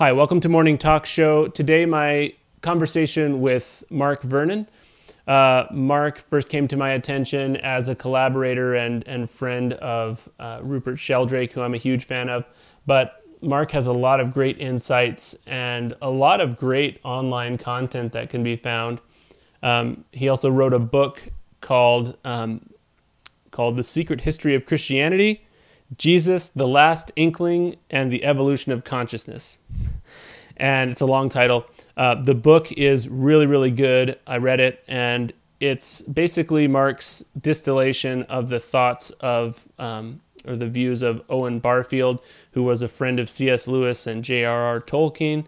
Hi, welcome to Morning Talk Show. Today, my conversation with Mark Vernon. Uh, Mark first came to my attention as a collaborator and, and friend of uh, Rupert Sheldrake, who I'm a huge fan of. But Mark has a lot of great insights and a lot of great online content that can be found. Um, he also wrote a book called um, called The Secret History of Christianity Jesus, the Last Inkling, and the Evolution of Consciousness. And it's a long title. Uh, the book is really, really good. I read it, and it's basically Mark's distillation of the thoughts of, um, or the views of Owen Barfield, who was a friend of C.S. Lewis and J.R.R. Tolkien.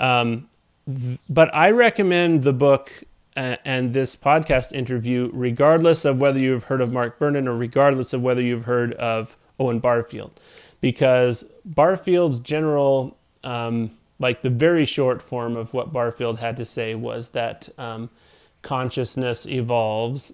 Um, th- but I recommend the book and this podcast interview, regardless of whether you've heard of Mark Vernon or regardless of whether you've heard of Owen Barfield, because Barfield's general, um, like the very short form of what Barfield had to say was that um, consciousness evolves,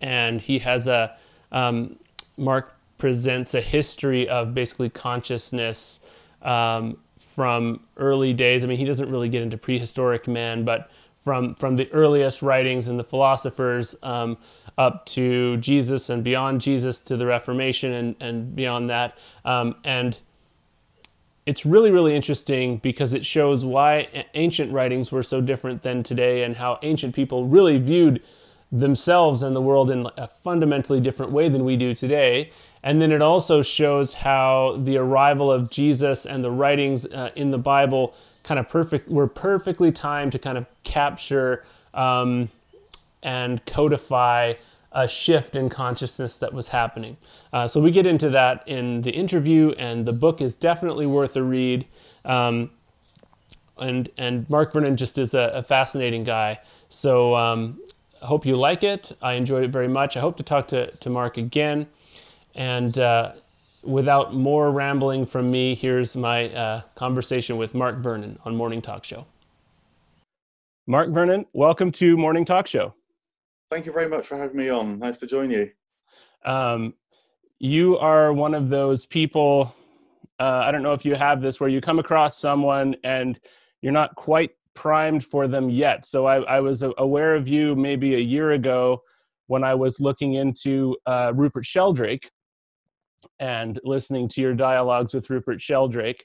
and he has a um, Mark presents a history of basically consciousness um, from early days. I mean, he doesn't really get into prehistoric man, but from from the earliest writings and the philosophers um, up to Jesus and beyond Jesus to the Reformation and, and beyond that. Um, and it's really, really interesting because it shows why ancient writings were so different than today and how ancient people really viewed themselves and the world in a fundamentally different way than we do today. And then it also shows how the arrival of Jesus and the writings uh, in the Bible kind of perfect were perfectly timed to kind of capture um, and codify a shift in consciousness that was happening. Uh, so we get into that in the interview, and the book is definitely worth a read. Um, and and Mark Vernon just is a, a fascinating guy. So um, I hope you like it. I enjoyed it very much. I hope to talk to, to Mark again. And uh, without more rambling from me, here's my uh, conversation with Mark Vernon on Morning Talk Show. Mark Vernon, welcome to Morning Talk Show. Thank you very much for having me on. Nice to join you. Um, you are one of those people, uh, I don't know if you have this, where you come across someone and you're not quite primed for them yet. So I, I was aware of you maybe a year ago when I was looking into uh, Rupert Sheldrake and listening to your dialogues with Rupert Sheldrake.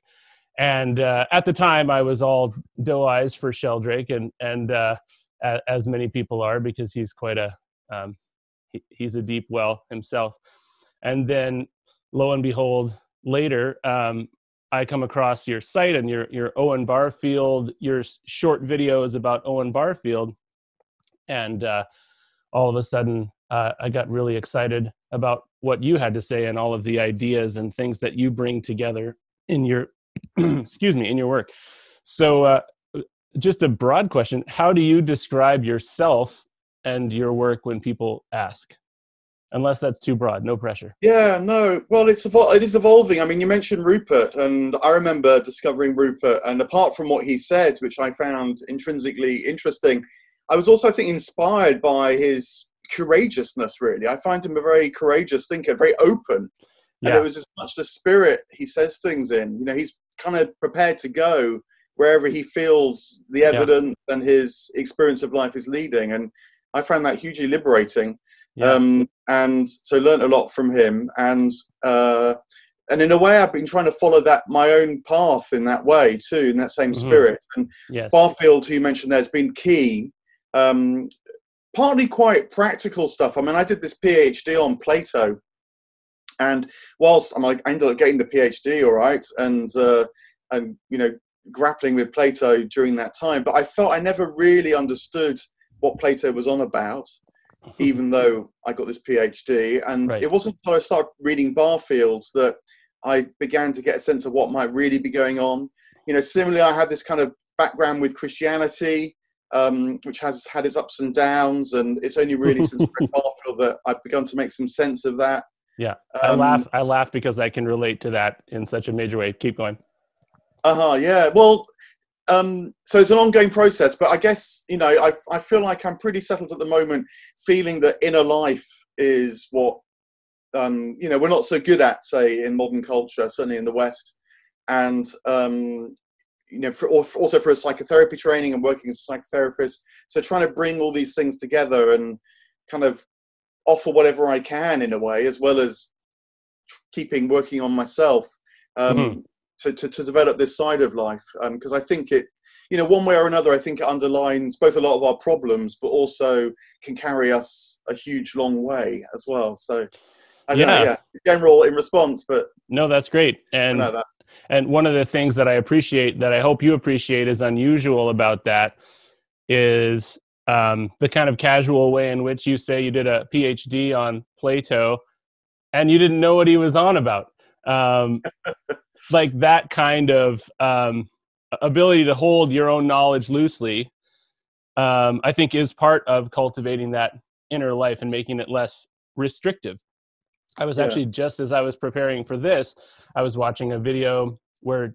And uh, at the time, I was all doe eyes for Sheldrake, and and uh, as many people are because he's quite a um, he, he's a deep well himself. And then, lo and behold, later um, I come across your site and your your Owen Barfield, your short videos about Owen Barfield, and uh, all of a sudden uh, I got really excited about what you had to say and all of the ideas and things that you bring together in your excuse me in your work. So uh, just a broad question how do you describe yourself and your work when people ask? Unless that's too broad no pressure. Yeah no well it's it is evolving. I mean you mentioned rupert and i remember discovering rupert and apart from what he said which i found intrinsically interesting i was also i think inspired by his courageousness, really. I find him a very courageous thinker, very open. Yeah. And it was as much the spirit he says things in. You know, he's kind of prepared to go wherever he feels the evidence yeah. and his experience of life is leading. And I found that hugely liberating. Yeah. Um, and so learned a lot from him. And uh, and in a way, I've been trying to follow that my own path in that way too, in that same mm-hmm. spirit. And yes. Barfield, who you mentioned there, has been key. Um, partly quite practical stuff. I mean, I did this PhD on Plato, and whilst I'm like, I ended up getting the PhD, all right, and uh, and you know, grappling with Plato during that time, but I felt I never really understood what Plato was on about, even though I got this PhD. And right. it wasn't until I started reading Barfield that I began to get a sense of what might really be going on. You know, similarly, I had this kind of background with Christianity um, which has had its ups and downs, and it's only really since Barfield that I've begun to make some sense of that. Yeah, I um, laugh. I laugh because I can relate to that in such a major way. Keep going. Uh huh. Yeah. Well, um, so it's an ongoing process, but I guess you know I I feel like I'm pretty settled at the moment, feeling that inner life is what um, you know we're not so good at, say, in modern culture, certainly in the West, and um, you know, for, also for a psychotherapy training and working as a psychotherapist. So trying to bring all these things together and kind of offer whatever I can in a way, as well as keeping working on myself um, mm-hmm. to, to, to, develop this side of life. Because um, I think it, you know, one way or another, I think it underlines both a lot of our problems, but also can carry us a huge long way as well. So, yeah. Know, yeah, general in response, but no, that's great. And and one of the things that I appreciate, that I hope you appreciate, is unusual about that, is um, the kind of casual way in which you say you did a PhD on Plato, and you didn't know what he was on about. Um, like that kind of um, ability to hold your own knowledge loosely, um, I think, is part of cultivating that inner life and making it less restrictive. I was yeah. actually just as I was preparing for this, I was watching a video where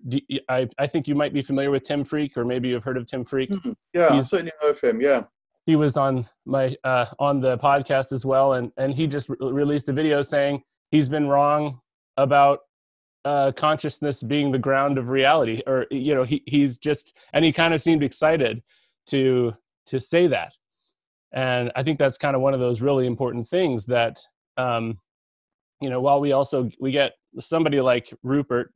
I, I think you might be familiar with Tim Freke, or maybe you've heard of Tim Freke. Mm-hmm. Yeah, He's, I certainly know of him. Yeah, he was on my uh, on the podcast as well, and and he just re- released a video saying he's been wrong about uh, consciousness being the ground of reality, or you know, he he's just and he kind of seemed excited to to say that, and I think that's kind of one of those really important things that um, you know, while we also we get somebody like Rupert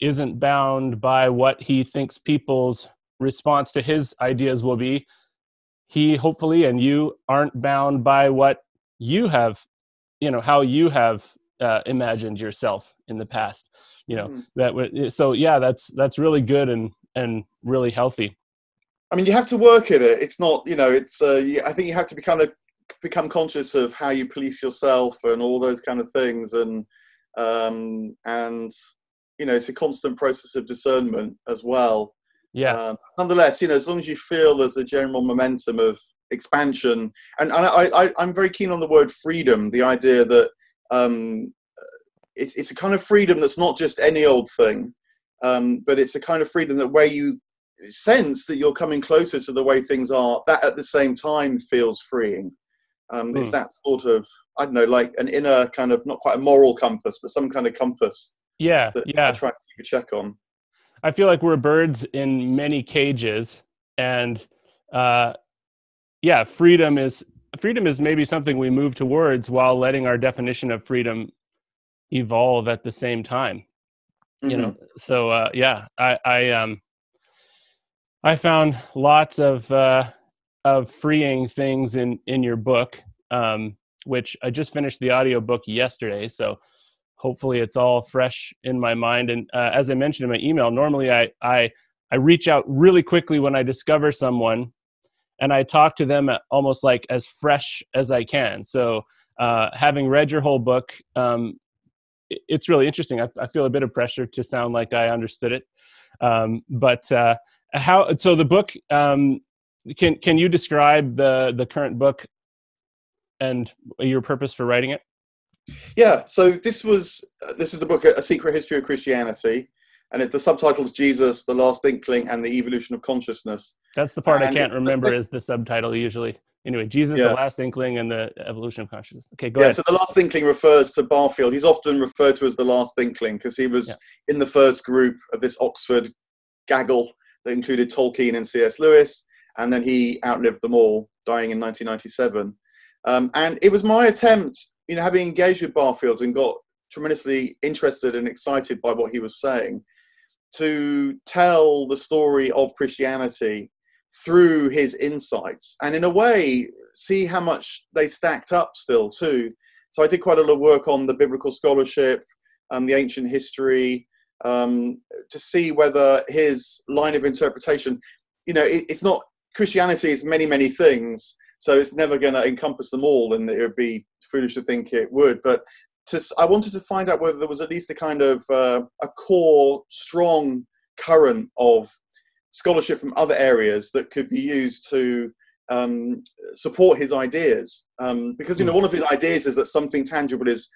isn't bound by what he thinks people's response to his ideas will be. He hopefully and you aren't bound by what you have you know how you have uh, imagined yourself in the past you know mm. that so yeah that's that's really good and and really healthy. I mean you have to work at it. It's not you know it's uh, i think you have to be kind of become conscious of how you police yourself and all those kind of things and um and you know it's a constant process of discernment as well yeah. Um, nonetheless, you know, as long as you feel there's a general momentum of expansion, and, and I, I, I'm very keen on the word freedom, the idea that um, it's, it's a kind of freedom that's not just any old thing, um, but it's a kind of freedom that where you sense that you're coming closer to the way things are, that at the same time feels freeing. Um, mm. It's that sort of, I don't know, like an inner kind of, not quite a moral compass, but some kind of compass. Yeah, yeah. I try to keep a check on. I feel like we're birds in many cages, and uh, yeah, freedom is freedom is maybe something we move towards while letting our definition of freedom evolve at the same time. Mm-hmm. You know, mm-hmm. so uh, yeah, I, I um, I found lots of uh, of freeing things in in your book, um, which I just finished the audio book yesterday, so hopefully it's all fresh in my mind. And uh, as i mentioned in my email normally I, I i reach out really quickly when i discover someone and i talk to them almost like as fresh as i can. So uh, having read your whole book um, it's really interesting. I, I, feel a bit of pressure to sound like i understood it. Um, but uh, how so the book um, can can you describe the the current book and your purpose for writing it yeah, so this was uh, this is the book A Secret History of Christianity, and it, the subtitle is Jesus, the Last Inkling, and the Evolution of Consciousness. That's the part and I can't remember is the subtitle usually. Anyway, Jesus, yeah. the Last Inkling, and the Evolution of Consciousness. Okay, go yeah, ahead. so the Last Inkling refers to Barfield. He's often referred to as the Last Inkling because he was yeah. in the first group of this Oxford gaggle that included Tolkien and C.S. Lewis, and then he outlived them all, dying in 1997. Um, and it was my attempt you know, having engaged with Barfield and got tremendously interested and excited by what he was saying, to tell the story of Christianity through his insights, and in a way, see how much they stacked up still too. So I did quite a lot of work on the biblical scholarship, um, the ancient history, um, to see whether his line of interpretation, you know, it, it's not Christianity is many many things, so it's never going to encompass them all, and it would be foolish to think it would. But to, I wanted to find out whether there was at least a kind of uh, a core, strong current of scholarship from other areas that could be used to um, support his ideas. Um, because you know, hmm. one of his ideas is that something tangible is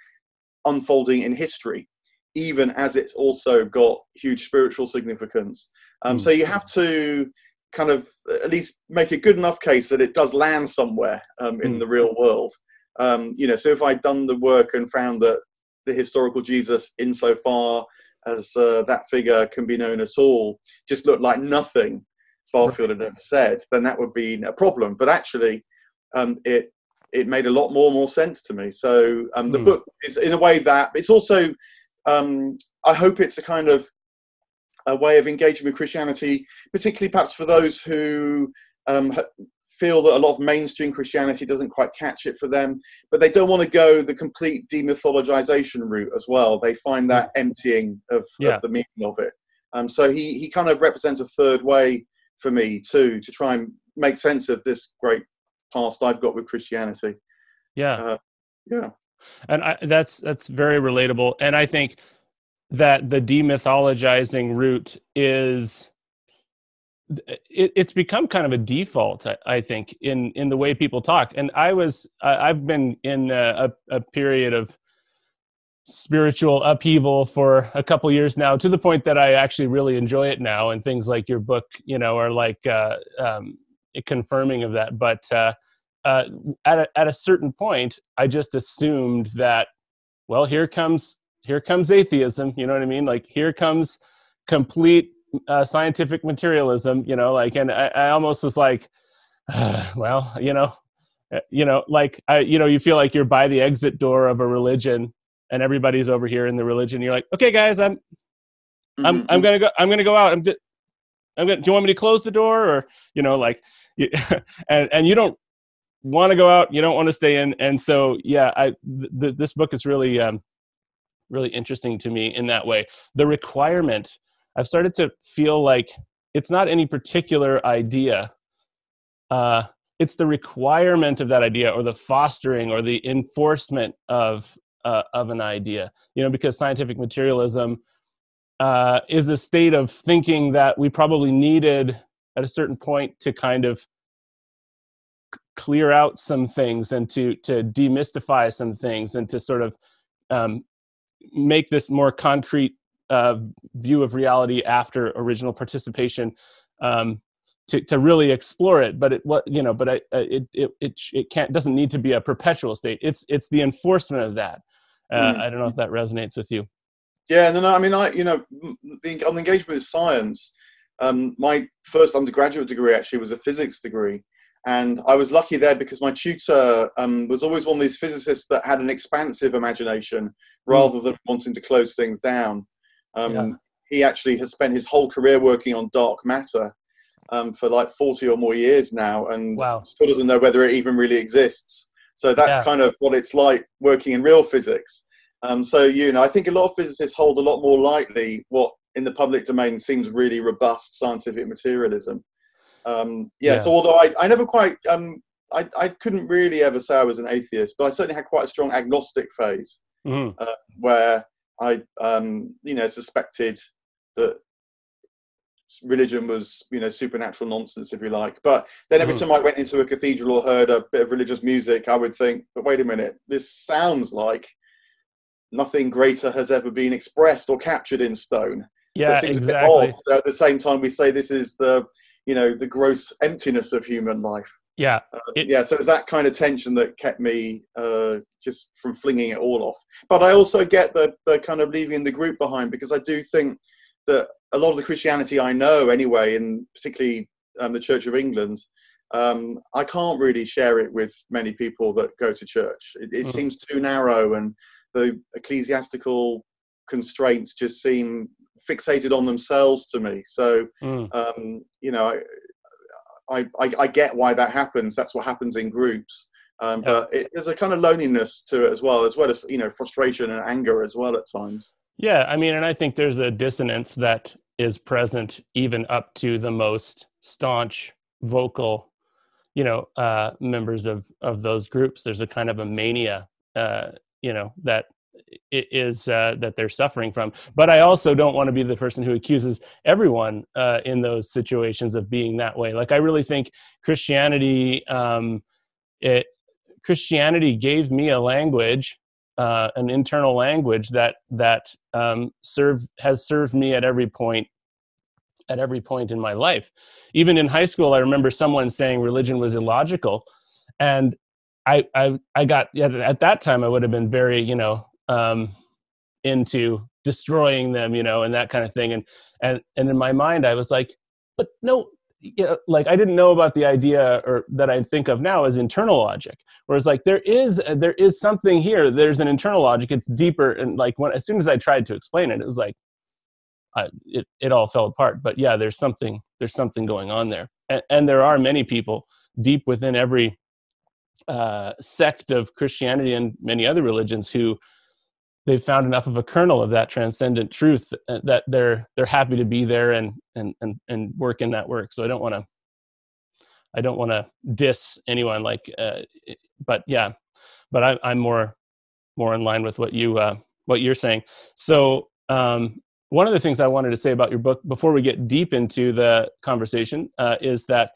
unfolding in history, even as it's also got huge spiritual significance. Um, mm. So you have to kind of at least make a good enough case that it does land somewhere um, in mm. the real world. Um, you know, so if I'd done the work and found that the historical Jesus, insofar as uh, that figure can be known at all, just looked like nothing Barfield had ever said, then that would be a problem. But actually, um, it it made a lot more more sense to me. So um, the mm. book is in a way that it's also um, I hope it's a kind of a way of engaging with Christianity, particularly perhaps for those who um, feel that a lot of mainstream Christianity doesn't quite catch it for them, but they don't want to go the complete demythologization route as well. They find that emptying of, yeah. of the meaning of it. Um, so he, he kind of represents a third way for me too, to try and make sense of this great past I've got with Christianity. Yeah. Uh, yeah. And I, that's, that's very relatable. And I think that the demythologizing route is it, it's become kind of a default I, I, think in in the way people talk. And i was i've been in a, a, period of spiritual upheaval for a couple years now to the point that i actually really enjoy it now and things like your book you know are like uh, um, confirming of that. But uh, uh, at, a, at a certain point i just assumed that well here comes here comes atheism you know what i mean like here comes complete uh, scientific materialism, you know, like, and I, I almost was like, uh, well, you know, uh, you know, like, I, you know, you feel like you're by the exit door of a religion and everybody's over here in the religion. You're like, okay, guys, I'm, mm-hmm. I'm, I'm mm-hmm. gonna go, I'm gonna go out. I'm, di- I'm gonna, do you want me to close the door or, you know, like, you, and, and you don't want to go out, you don't want to stay in. And so, yeah, I, th- this book is really, um, really interesting to me in that way. The requirement I've started to feel like it's not any particular idea. Uh, it's the requirement of that idea or the fostering or the enforcement of uh, of an idea you know because scientific materialism uh, is a state of thinking that we probably needed at a certain point to kind of clear out some things and to to demystify some things and to sort of um, make this more concrete uh, view of reality after original participation um, to, to really explore it. But it what you know but I, it, it it it can't doesn't need to be a perpetual state. It's it's the enforcement of that. Uh, mm. i don't know if that resonates with you. Yeah no no i mean i you know the, on the engagement with science. Um, my first undergraduate degree actually was a physics degree and I was lucky there because my tutor um, was always one of these physicists that had an expansive imagination mm. rather than wanting to close things down. Um, yeah. He actually has spent his whole career working on dark matter um, for like 40 or more years now and wow. still doesn't know whether it even really exists. So that's yeah. kind of what it's like working in real physics. Um, so, you know, I think a lot of physicists hold a lot more lightly what in the public domain seems really robust scientific materialism. Um, yeah, yeah, so although I, I never quite, um, I, I couldn't really ever say I was an atheist, but I certainly had quite a strong agnostic phase mm-hmm. uh, where I, um, you know, suspected that religion was, you know, supernatural nonsense, if you like. But then every mm. time I went into a cathedral or heard a bit of religious music, I would think, but wait a minute, this sounds like nothing greater has ever been expressed or captured in stone. Yeah, so exactly. At the same time, we say this is the, you know, the gross emptiness of human life. Yeah. Uh, it, yeah. So it's that kind of tension that kept me uh, just from flinging it all off. But I also get the, the kind of leaving the group behind because I do think that a lot of the Christianity I know, anyway, in particularly um, the Church of England, um, I can't really share it with many people that go to church. It, it mm. seems too narrow, and the ecclesiastical constraints just seem fixated on themselves to me. So, mm. um, you know, I, I, I, get why that happens. That's what happens in groups. Um, yeah. But it, there's a kind of loneliness to it as well, as well as you know frustration and anger as well at times. Yeah, I mean, and I think there's a dissonance that is present even up to the most staunch vocal, you know, uh, members of of those groups. There's a kind of a mania, uh, you know, that is uh, that they're suffering from. But I also don't want to be the person who accuses everyone uh, in those situations of being that way. Like I really think Christianity, um, it, Christianity gave me a language, uh, an internal language that that um, has served me at every point at every point in my life. Even in high school, I remember someone saying religion was illogical, and I, I, I got yeah, at that time I would have been very, you know, um, into destroying them you know and that kind of thing and and and in my mind i was like but no you know, like I didn't know about the idea or that I think of now as internal logic. Whereas like there is there is something here. There's an internal logic. It's deeper and like when as soon as I tried to explain it, it was like it it all fell apart. But yeah, there's something there's something going on there, and, and there are many people deep within every uh, sect of Christianity and many other religions who they've found enough of a kernel of that transcendent truth uh, that they're they're happy to be there and and and, and work in that work. So i don't want to i don't want to diss anyone like uh, but yeah but I, i'm more more in line with what you uh, what you're saying. So um, one of the things i wanted to say about your book before we get deep into the conversation uh, is that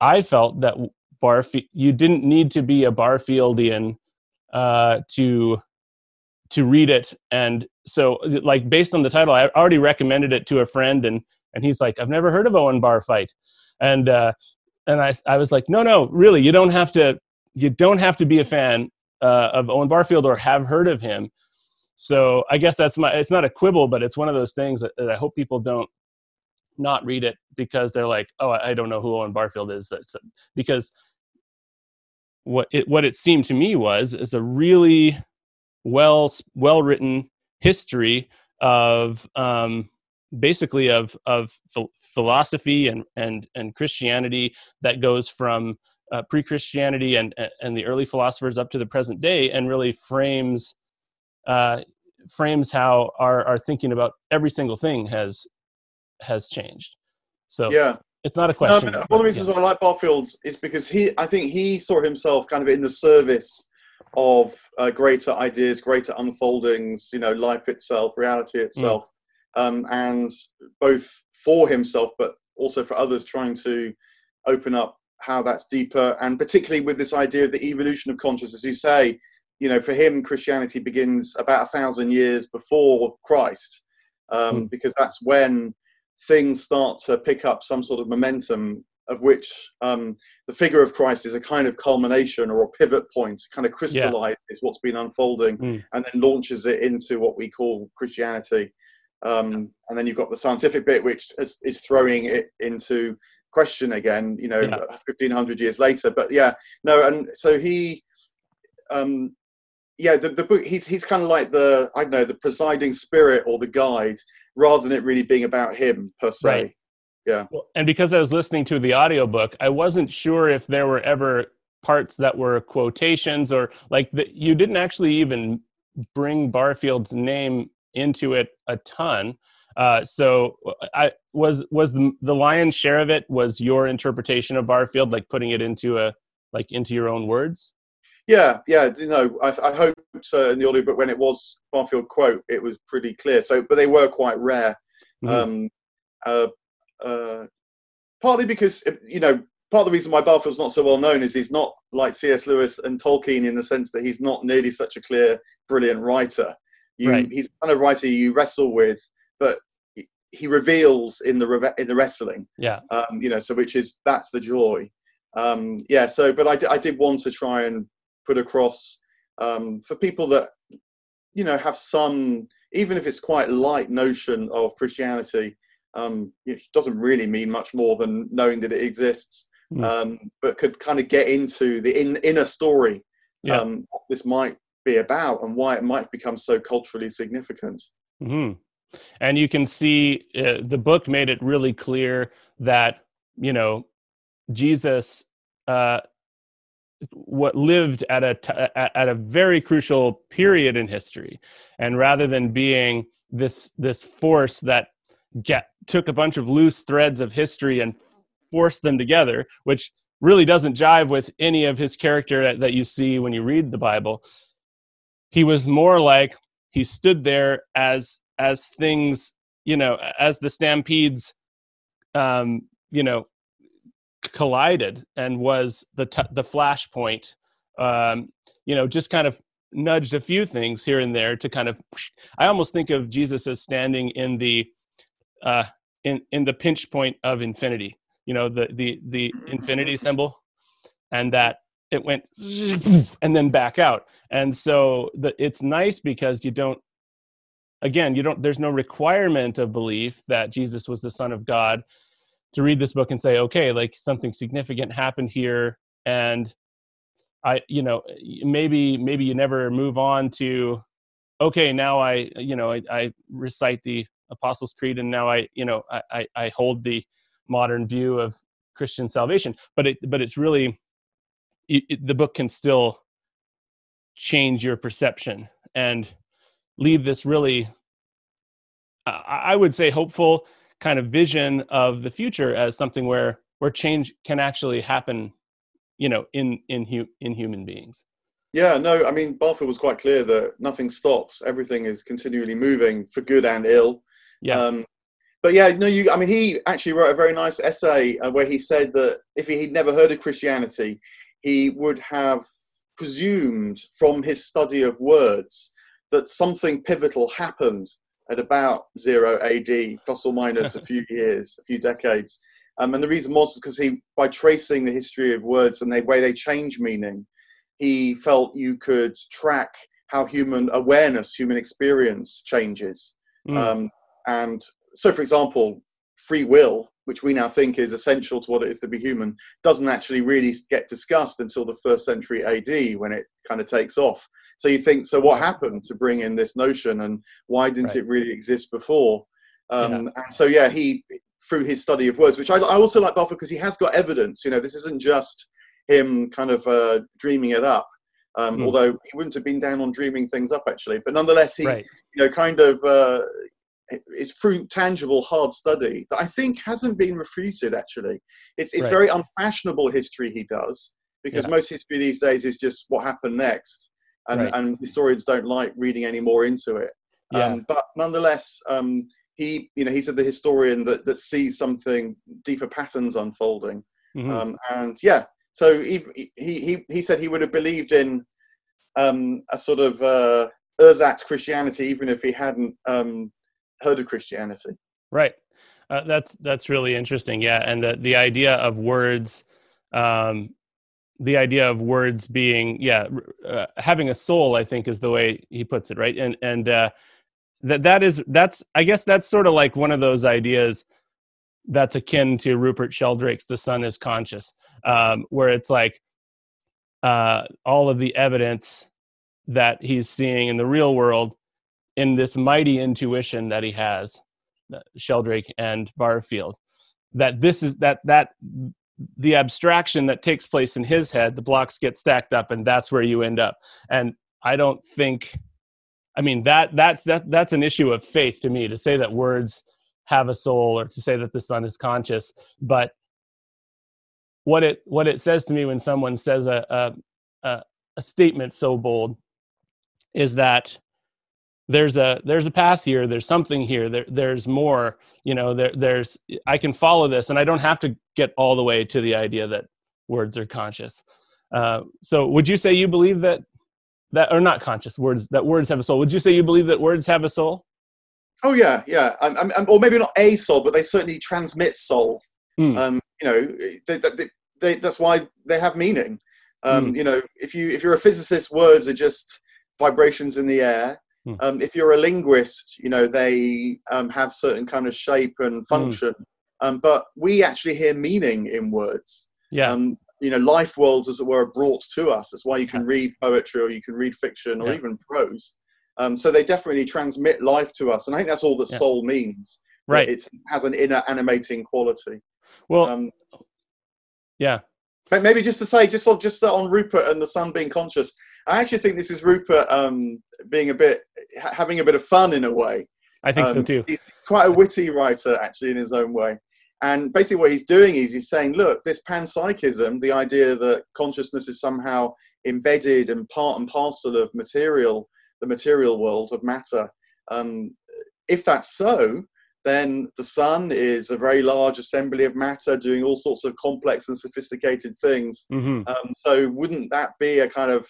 i felt that barfield you didn't need to be a barfieldian uh, to to read it. And so like based on the title i already recommended it to a friend and and he's like i've never heard of owen barfield. And uh and i i was like no no really you don't have to you don't have to be a fan uh, of owen barfield or have heard of him. So i guess that's my it's not a quibble but it's one of those things that, that i hope people don't not read it because they're like oh i don't know who owen barfield is. Because what it what it seemed to me was is a really well well written history of um, basically of of philosophy and and and Christianity that goes from uh, pre-Christianity and and the early philosophers up to the present day, and really frames uh, frames how our our thinking about every single thing has has changed. So yeah. It's not a question. No, one of the reasons yeah. why I like Barfield's is because he, I think he saw himself kind of in the service of uh, greater ideas, greater unfoldings, you know, life itself, reality mm. itself, mm. um, and both for himself, but also for others, trying to open up how that's deeper, and particularly with this idea of the evolution of consciousness. As you say, you know, for him, Christianity begins about a thousand years before Christ, um, mm. because that's when things start to pick up some sort of momentum of which um, the figure of Christ is a kind of culmination or a pivot point, kind of crystallizes yeah. what's been unfolding mm. and then launches it into what we call Christianity. Um, and then you've got the scientific bit, which is, is throwing it into question again, you know, yeah. 1500 years later. But yeah, no, and so he, um, yeah, the, the book, he's, he's kind of like the, I don't know, the presiding spirit or the guide rather than it really being about him per se. Right yeah. And because i was listening to the audiobook i wasn't sure if there were ever parts that were quotations or like that you didn't actually even bring barfield's name into it a ton. Uh, so i was was the, the lion's share of it was your interpretation of barfield like putting it into a like into your own words? Yeah yeah you know i, I hoped uh, in the audiobook when it was barfield quote it was pretty clear. So but they were quite rare. Mm-hmm. um, uh, uh, partly because you know part of the reason why Barfield's not so well known is he's not like C.S. Lewis and Tolkien in the sense that he's not nearly such a clear, brilliant writer. You, right. He's kind of writer you wrestle with, but he reveals in the in the wrestling. Yeah. Um, you know, so which is that's the joy. Um, yeah. So, but I, d- I did want to try and put across um, for people that you know have some, even if it's quite light notion of Christianity um, it doesn't really mean much more than knowing that it exists, mm. um, but could kind of get into the in, inner story yeah. um, this might be about and why it might become so culturally significant. Mm-hmm. And you can see uh, the book made it really clear that you know Jesus uh, what lived at a t- at a very crucial period in history, and rather than being this this force that get took a bunch of loose threads of history and forced them together, which really doesn't jive with any of his character that, that you see when you read the Bible. He was more like he stood there as as things, you know, as the stampedes, um, you know, collided and was the t- the flashpoint. Um, you know, just kind of nudged a few things here and there to kind of. I almost think of Jesus as standing in the uh, in in the pinch point of infinity. You know, the the the infinity symbol, and that it went and then back out. And so the, it's nice because you don't again, you don't. There's no requirement of belief that Jesus was the Son of God to read this book and say, okay, like something significant happened here, and I, you know, maybe maybe you never move on to, okay, now I, you know, I, I recite the Apostles' Creed, and now I, you know, I, I, hold the modern view of Christian salvation. But it, but it's really, it, it, the book can still change your perception and leave this really, I would say, hopeful kind of vision of the future as something where where change can actually happen you know in in hu- in human beings. Yeah no i mean barfield was quite clear that nothing stops. Everything is continually moving for good and ill yeah um, but yeah no you i mean he actually wrote a very nice essay uh, where he said that if he'd never heard of christianity he would have presumed from his study of words that something pivotal happened at about zero AD, plus or minus a few years, a few decades. Um, and the reason was because he, by tracing the history of words and the way they change meaning, he felt you could track how human awareness, human experience changes. Mm. Um, and so, for example, free will, which we now think is essential to what it is to be human, doesn't actually really get discussed until the first century AD when it kind of takes off. So you think, so what happened to bring in this notion, and why didn't right. it really exist before? Um, yeah. And so yeah, he through his study of words, which I, I also like Barfield because he has got evidence. You know, this isn't just him kind of uh, dreaming it up. Um, mm. Although he wouldn't have been down on dreaming things up actually, but nonetheless, he right. you know kind of uh, it's through tangible hard study that I think hasn't been refuted actually. It's it's right. very unfashionable history he does because yeah. most history these days is just what happened next and, right. and historians don't like reading any more into it. Yeah. Um, but nonetheless, um, he, you know, he's the historian that, that sees something deeper patterns unfolding. Mm-hmm. Um, and yeah, so he, he, he said he would have believed in um, a sort of uh, ersatz Christianity, even if he hadn't um, heard of Christianity. Right. Uh, that's that's really interesting. Yeah, and the the idea of words um, the idea of words being yeah uh, having a soul i think is the way he puts it right and and uh, that that is that's i guess that's sort of like one of those ideas that's akin to rupert sheldrake's the sun is conscious um, where it's like uh, all of the evidence that he's seeing in the real world in this mighty intuition that he has uh, sheldrake and barfield that this is that that the abstraction that takes place in his head, the blocks get stacked up, and that's where you end up. And I don't think, I mean that that's that that's an issue of faith to me to say that words have a soul or to say that the sun is conscious. But what it what it says to me when someone says a a, a statement so bold is that there's a there's a path here there's something here there, there's more you know there, there's i can follow this and i don't have to get all the way to the idea that words are conscious. Uh, so would you say you believe that that are not conscious words that words have a soul? Would you say you believe that words have a soul? Oh yeah yeah. I'm, I'm, or maybe not a soul but they certainly transmit soul. Mm. um, you know they, they, they, that's why they have meaning. Um, mm. you know if you if you're a physicist words are just vibrations in the air Hmm. Um, if you're a linguist, you know they um, have certain kind of shape and hmm. function, mm. um, but we actually hear meaning in words. Yeah. Um, you know, life worlds, as it were, are brought to us. That's why you can read poetry or you can read fiction or yeah. even prose. Um, so they definitely transmit life to us, and I think that's all that yeah. soul means. Right. It has an inner animating quality. Well, um, yeah. Maybe just to say, just on, just on Rupert and the sun being conscious, I actually think this is Rupert um, being a bit, having a bit of fun in a way. I think um, so too. He's quite a witty writer, actually, in his own way. And basically, what he's doing is he's saying, look, this panpsychism, the idea that consciousness is somehow embedded and part and parcel of material, the material world of matter. Um, if that's so, then the sun is a very large assembly of matter doing all sorts of complex and sophisticated things. Mm-hmm. Um, so wouldn't that be a kind of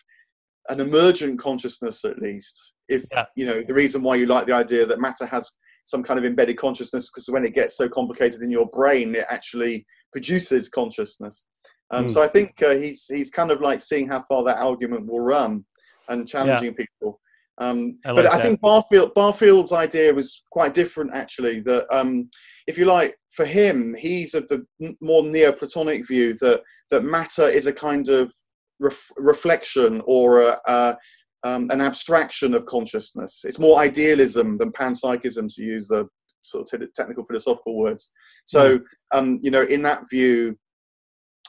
an emergent consciousness at least? If yeah. you know the reason why you like the idea that matter has some kind of embedded consciousness because when it gets so complicated in your brain, it actually produces consciousness. Um, mm. So I think uh, he's he's kind of like seeing how far that argument will run and challenging yeah. people. Um, I but like I that. think Barfield Barfield's idea was quite different, actually. That um, if you like, for him, he's of the more Neoplatonic view that that matter is a kind of ref- reflection or a, a, um, an abstraction of consciousness. It's more idealism than panpsychism, to use the sort of te- technical philosophical words. So, um, you know, in that view,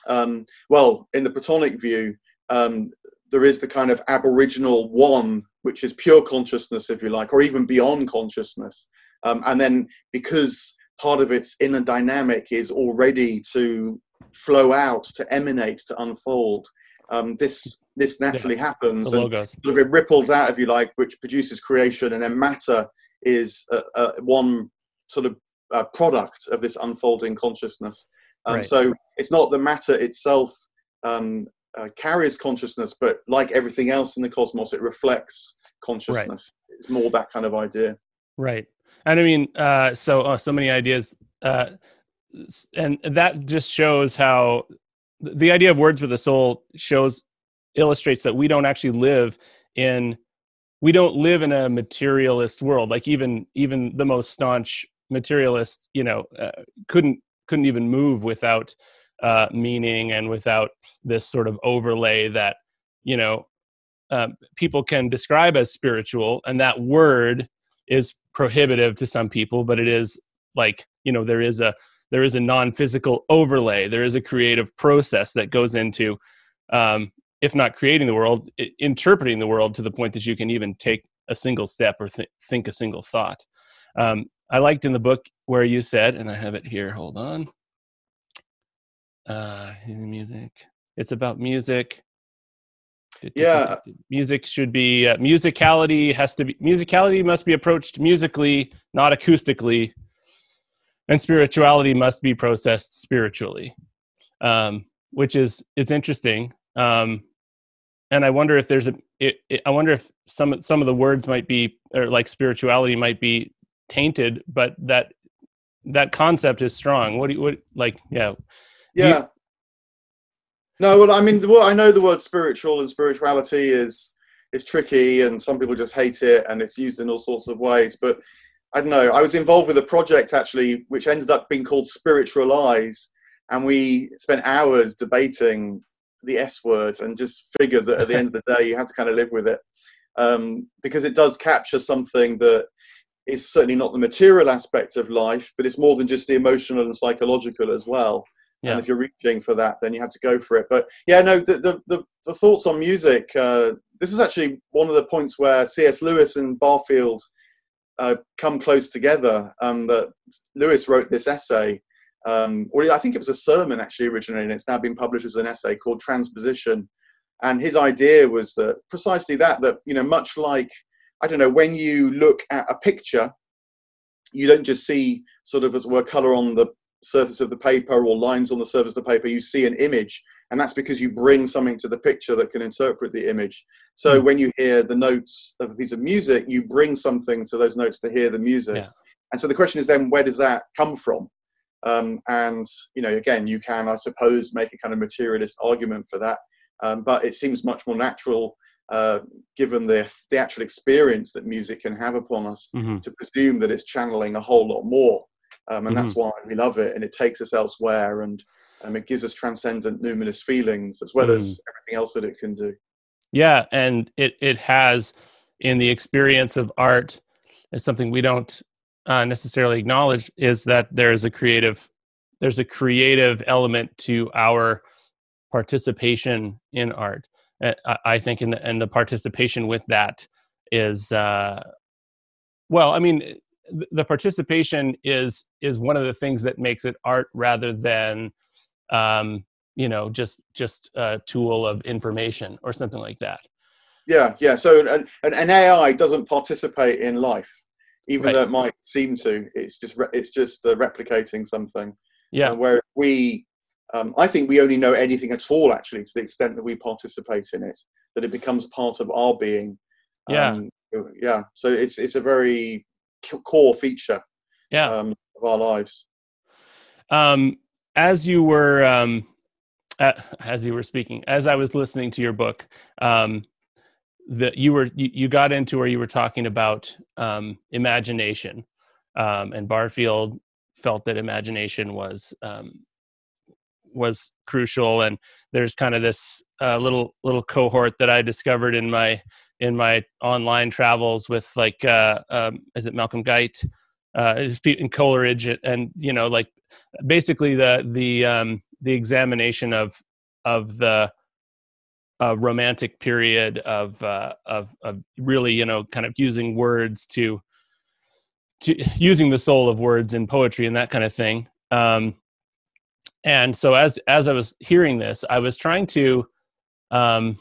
um, well, in the Platonic view, um, there is the kind of aboriginal one, which is pure consciousness, if you like, or even beyond consciousness. Um, and then because part of its inner dynamic is already to flow out, to emanate, to unfold, um, this this naturally happens. the and sort of it ripples out, if you like, which produces creation, and then matter is uh, uh, one sort of uh, product of this unfolding consciousness. Um, Right. So it's not the matter itself um, uh, carries consciousness, but like everything else in the cosmos, it reflects consciousness. It's more that kind of idea. Right. And I mean, uh, so oh, so many ideas, uh, and that just shows how the idea of words with a soul shows illustrates that we don't actually live in we don't live in a materialist world. Like even even the most staunch materialist, you know, uh, couldn't couldn't even move without uh, meaning and without this sort of overlay that you know um, people can describe as spiritual, and that word is prohibitive to some people but it is like you know there is a there is a non-physical overlay. There is a creative process that goes into um, if not creating the world i- interpreting the world to the point that you can even take a single step or th- think a single thought. Um, i liked in the book where you said and i have it here hold on. Uh music. It's about music. Yeah. music should be uh, musicality has to be musicality must be approached musically not acoustically and spirituality must be processed spiritually um, which is it's interesting um, and i wonder if there's a it, it, i wonder if some some of the words might be or like spirituality might be tainted but that that concept is strong what do you what like yeah Yeah. no, well, I mean, word- I know the word spiritual and spirituality is is tricky, and some people just hate it, and it's used in all sorts of ways. But I don't know. I was involved with a project actually, which ended up being called Spiritualize, and we spent hours debating the S word, and just figured that at the end of the day, you have to kind of live with it, um, because it does capture something that is certainly not the material aspect of life, but it's more than just the emotional and psychological as well. Yeah. And if you're reaching for that, then you have to go for it. But yeah, no, the the, the, the thoughts on music. Uh, this is actually one of the points where C.S. Lewis and Barfield uh, come close together. Um, that Lewis wrote this essay, um, or I think it was a sermon actually originally, and it's now been published as an essay called Transposition. And his idea was that precisely that that you know, much like I don't know, when you look at a picture, you don't just see sort of as it were color on the surface of the paper or lines on the surface of the paper, you see an image. And that's because you bring something to the picture that can interpret the image. So Mm. when you hear the notes of a piece of music, you bring something to those notes to hear the music. Yeah. And so the question is then, where does that come from? Um, and, you know, again, you can, I suppose, make a kind of materialist argument for that. Um, but it seems much more natural, uh, given the, the actual experience that music can have upon us, hmm to presume that it's channeling a whole lot more. Um, and Mm-hmm. that's why we love it. And it takes us elsewhere and um, it gives us transcendent, numinous feelings as well Mm. as everything else that it can do. Yeah, and it it has in the experience of art is something we don't uh, necessarily acknowledge is that there's a creative there's a creative element to our participation in art. Uh, I, I think, in the, and the participation with that is uh, well. I mean, the participation is is one of the things that makes it art rather than um, you know just just a tool of information or something like that Yeah, yeah. So an, an, AI doesn't participate in life, even Right. though it might seem to. It's just re- it's just uh, replicating something. yeah And where we, um, I think we only know anything at all, actually, to the extent that we participate in it, that it becomes part of our being. Yeah. Um, yeah. So it's it's a very core feature yeah um, of our lives. um as you were um as you were speaking as i was listening to your book um the you were you, you got into where you were talking about um, imagination, um, and Barfield felt that imagination was um, was crucial. And there's kind of this uh, little little cohort that I discovered in my in my online travels with like uh, um, is it Malcolm Guite, uh, in Coleridge, and you know like basically the the um, the examination of of the uh, romantic period of, uh, of of really you know kind of using words to to using the soul of words in poetry and that kind of thing. Um, and so as as I was hearing this, I was trying to um,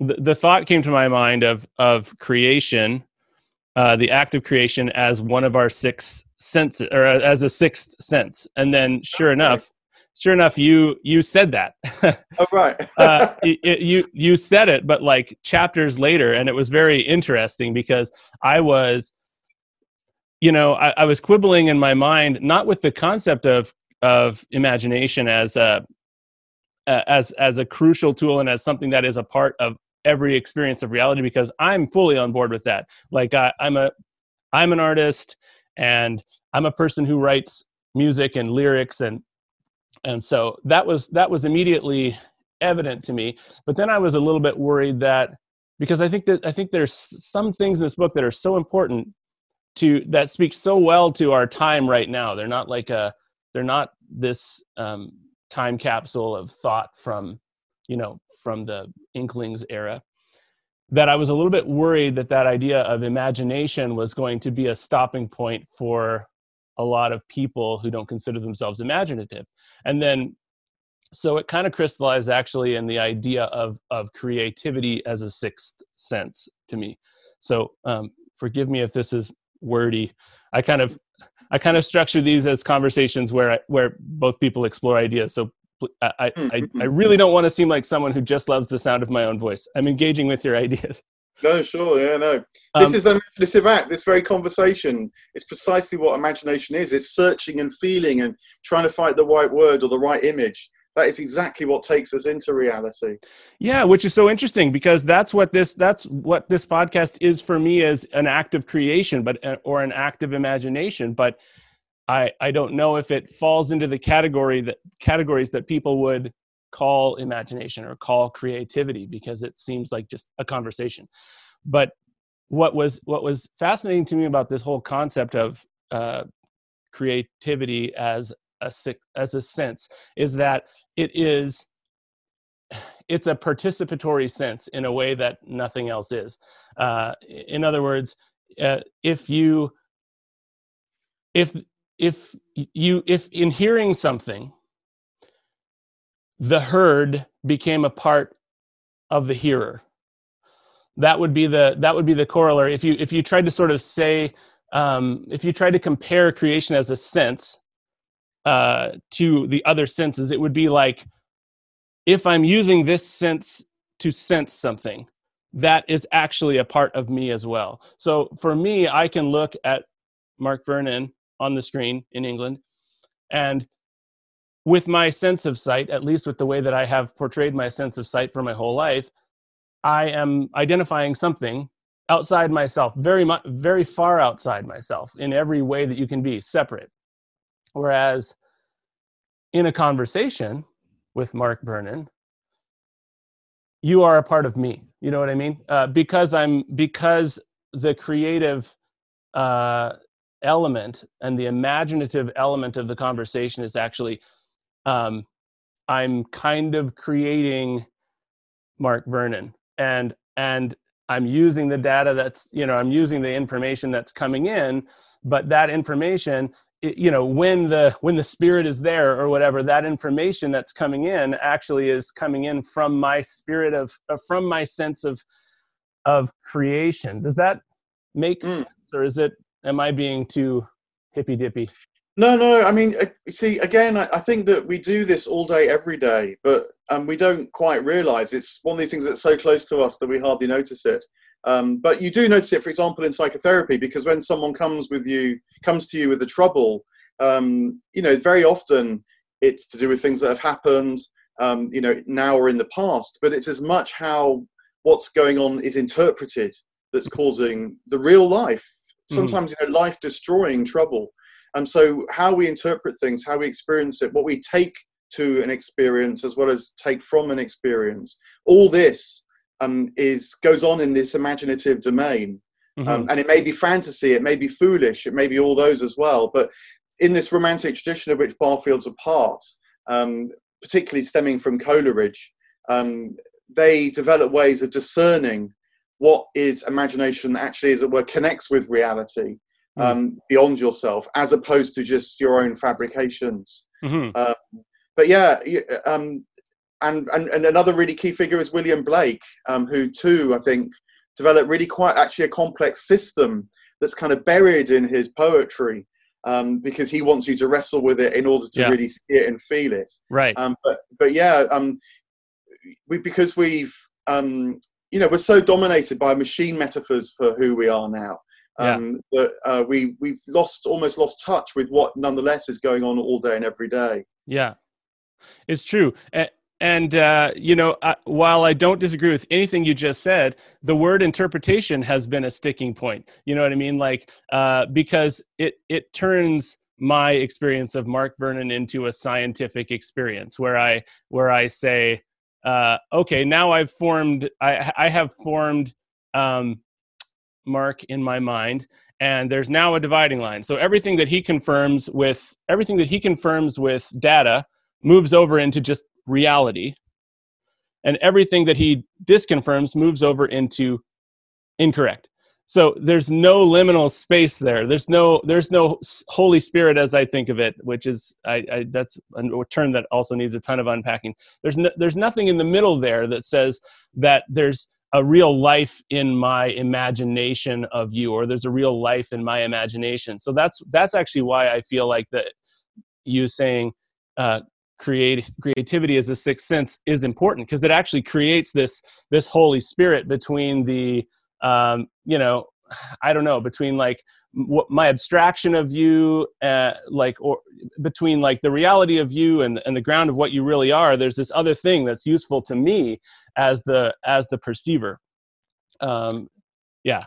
the, the thought came to my mind of of creation, uh, the act of creation as one of our six senses, or as a sixth sense. And then, sure enough, sure enough, you you said that. oh right. uh, it, it, you you said it, but like chapters later, and it was very interesting because I was, you know, I, I was quibbling in my mind not with the concept of of imagination as a as as a crucial tool and as something that is a part of every experience of reality because I'm fully on board with that. Like I, I'm a I'm an artist and I'm a person who writes music and lyrics and and so that was that was immediately evident to me. But then I was a little bit worried that because I think that I think there's some things in this book that are so important to that speak so well to our time right now. They're not like a they're not this um, time capsule of thought from you know from the inklings era that i was a little bit worried that that idea of imagination was going to be a stopping point for a lot of people who don't consider themselves imaginative. And then so it kind of crystallized actually in the idea of of creativity as a sixth sense to me. So um, forgive me if this is wordy. I kind of I kind of structure these as conversations where I, where both people explore ideas. So I, I, mm-hmm. I really don't want to seem like someone who just loves the sound of my own voice. I'm engaging with your ideas. No, sure, yeah, no. This um, is the imaginative act. This very conversation. It's precisely what imagination is. It's searching and feeling and trying to find the right word or the right image that is exactly what takes us into reality yeah which is so interesting because that's what this that's what this podcast is for me as an act of creation but uh, or an act of imagination but i i don't know if it falls into the category that categories that people would call imagination or call creativity because it seems like just a conversation. But what was what was fascinating to me about this whole concept of uh, creativity as a as a sense is that it is it's a participatory sense in a way that nothing else is. Uh, in other words uh, if you if if you if in hearing something the heard became a part of the hearer that would be the that would be the corollary if you if you tried to sort of say um, if you tried to compare creation as a sense uh, to the other senses. It would be like if I'm using this sense to sense something, that is actually a part of me as well. So for me, I can look at Mark Vernon on the screen in England and with my sense of sight, at least with the way that I have portrayed my sense of sight for my whole life, I am identifying something outside myself, very much, very far outside myself in every way that you can be separate. Whereas in a conversation with Mark Vernon, you are a part of me. You know what I mean? Uh, because I'm because the creative uh, element and the imaginative element of the conversation is actually um, I'm kind of creating Mark Vernon and and I'm using the data that's you know I'm using the information that's coming in, but that information you know when the when the spirit is there or whatever that information that's coming in actually is coming in from my spirit of uh, from my sense of of creation does that make mm. sense or is it am i being too hippy dippy no no i mean uh, see again I, I, think that we do this all day every day but um, we don't quite realize it's one of these things that's so close to us that we hardly notice it um, but you do notice it, for example, in psychotherapy, because when someone comes with you, comes to you with a trouble, um, you know, very often it's to do with things that have happened, um, you know, now or in the past. But it's as much how what's going on is interpreted that's causing the real life. Sometimes mm-hmm. you know life destroying trouble and so how we interpret things how we experience it what we take to an experience as well as take from an experience all this um, is goes on in this imaginative domain mm-hmm. um, and it may be fantasy it may be foolish it may be all those as well but in this romantic tradition of which barfield's a part um, particularly stemming from coleridge um, they develop ways of discerning what is imagination actually, as it were, connects with reality mm. um, beyond yourself, as opposed to just your own fabrications. Mm-hmm. Um, but yeah, um, and, and, and another really key figure is William Blake, um, who too I think developed really quite actually a complex system that's kind of buried in his poetry. Um, because he wants you to wrestle with it in order to yeah. really see it and feel it. Right. Um, but but yeah, um, we because we've um, you know we're so dominated by machine metaphors for who we are now um, yeah. that uh, we we've lost almost lost touch with what nonetheless is going on all day and every day. Yeah, it's true. And, and uh, you know, I, while I don't disagree with anything you just said, the word interpretation has been a sticking point. You know what I mean? Like uh, because it it turns my experience of Mark Vernon into a scientific experience where I where I say uh, okay, now I've formed, I, I have formed um, Mark in my mind, and there's now a dividing line. So everything that he confirms with everything that he confirms with data moves over into just reality, and everything that he disconfirms moves over into incorrect so there's no liminal space there. There's no there's no holy spirit as i think of it which is i, I that's a term that also needs a ton of unpacking. There's no, there's nothing in the middle there that says that there's a real life in my imagination of you or there's a real life in my imagination. So that's that's actually why i feel like that you saying uh, create creativity as a sixth sense is important because it actually creates this this holy spirit between the um, you know i don't know between like what my abstraction of you uh, like or between like the reality of you and, and the ground of what you really are there's this other thing that's useful to me as the as the perceiver. Um yeah.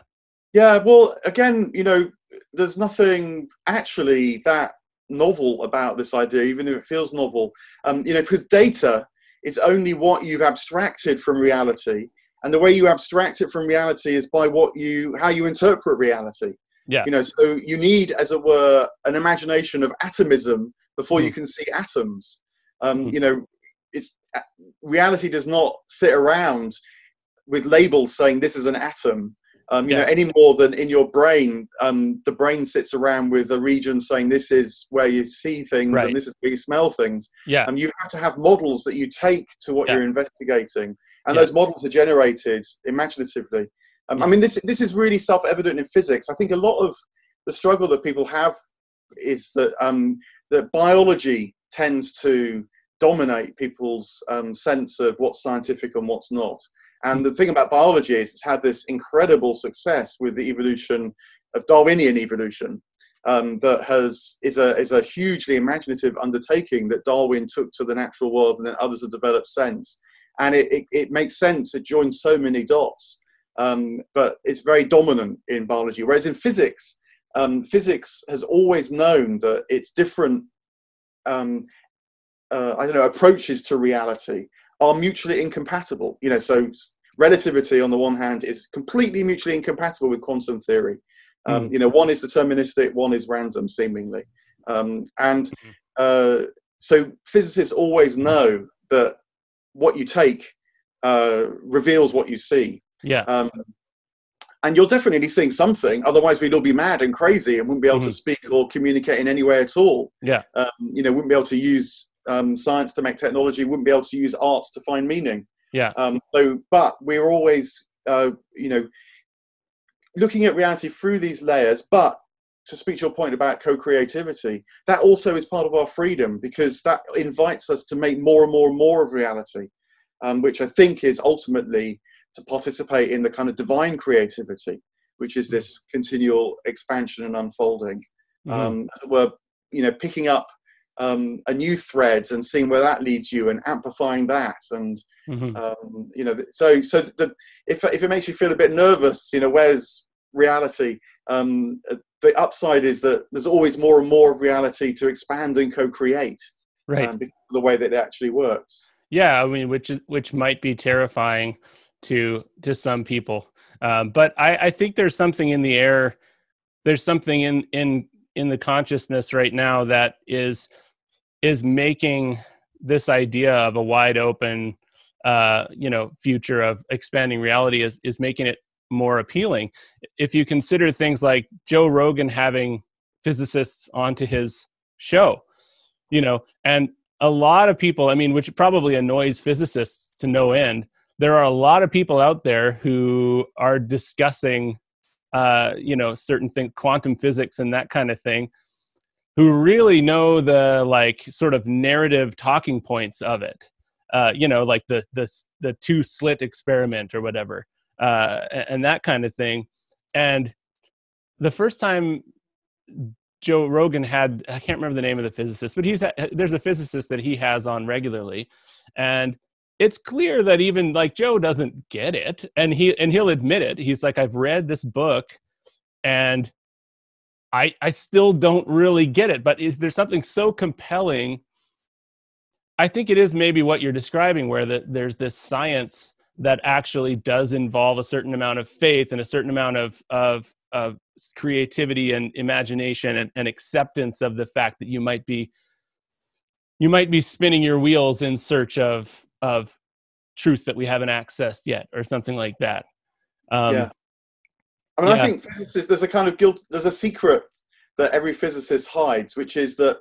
Yeah well again you know there's nothing actually that novel about this idea even if it feels novel. Um you know because data is only what you've abstracted from reality and the way you abstract it from reality is by what you how you interpret reality yeah you know so you need as it were an imagination of atomism before mm. you can see atoms um, mm. you know it's reality does not sit around with labels saying this is an atom um, you yeah. know any more than in your brain um, the brain sits around with a region saying this is where you see things right. and this is where you smell things yeah and um, you have to have models that you take to what yeah. you're investigating and yeah. those models are generated imaginatively um, i mean this this is really self-evident in physics i think a lot of the struggle that people have is that um, that biology tends to dominate people's um, sense of what's scientific and what's not and the thing about biology is it's had this incredible success with the evolution of Darwinian evolution. Um, that has is a is a hugely imaginative undertaking that Darwin took to the natural world, and then others have developed since. And it, it, it makes sense. It joins so many dots, um, but it's very dominant in biology. Whereas in physics, um, physics has always known that it's different. Um, uh, I don't know approaches to reality are mutually incompatible. You know, so relativity on the one hand is completely mutually incompatible with quantum theory. Um, mm. You know, one is deterministic, one is random, seemingly, um, and hmm. uh, so physicists always know that what you take uh, reveals what you see. Yeah. Um, and you're definitely seeing something. Otherwise, we'd all be mad and crazy and wouldn't be able mm-hmm. to speak or communicate in any way at all. Yeah. Um, you know, wouldn't be able to use um, science to make technology, wouldn't be able to use arts to find meaning. Yeah. Um, so, but we're always, uh, you know, looking at reality through these layers. But to speak to your point about co-creativity, that also is part of our freedom because that invites us to make more and more and more of reality, um, which I think is ultimately to participate in the kind of divine creativity, which is this continual expansion and unfolding. Mm-hmm. Um, we're, you know, picking up um, a new thread and seeing where that leads you and amplifying that and mm-hmm. um, you know so so the, if if it makes you feel a bit nervous you know where's reality um, the upside is that there's always more and more of reality to expand and co-create right. um, the way that it actually works. Yeah i mean which is which might be terrifying to to some people. Um, but I, I think there's something in the air there's something in in in the consciousness right now that is is making this idea of a wide open uh, you know future of expanding reality is is making it more appealing. If you consider things like joe rogan having physicists onto his show you know and a lot of people i mean which probably annoys physicists to no end there are a lot of people out there who are discussing uh, you know certain things quantum physics and that kind of thing who really know the like sort of narrative talking points of it. Uh, you know like the the the two slit experiment or whatever uh, and that kind of thing and the first time joe rogan had i can't remember the name of the physicist but he's there's a physicist that he has on regularly and it's clear that even like joe doesn't get it and he and he'll admit it he's like i've read this book and I I still don't really get it. But is there something so compelling? I think it is maybe what you're describing, where that there's this science that actually does involve a certain amount of faith and a certain amount of of of creativity and imagination and, and acceptance of the fact that you might be you might be spinning your wheels in search of of truth that we haven't accessed yet or something like that um, yeah I mean, yeah. I think physicists, there's a kind of guilt, there's a secret that every physicist hides, which is that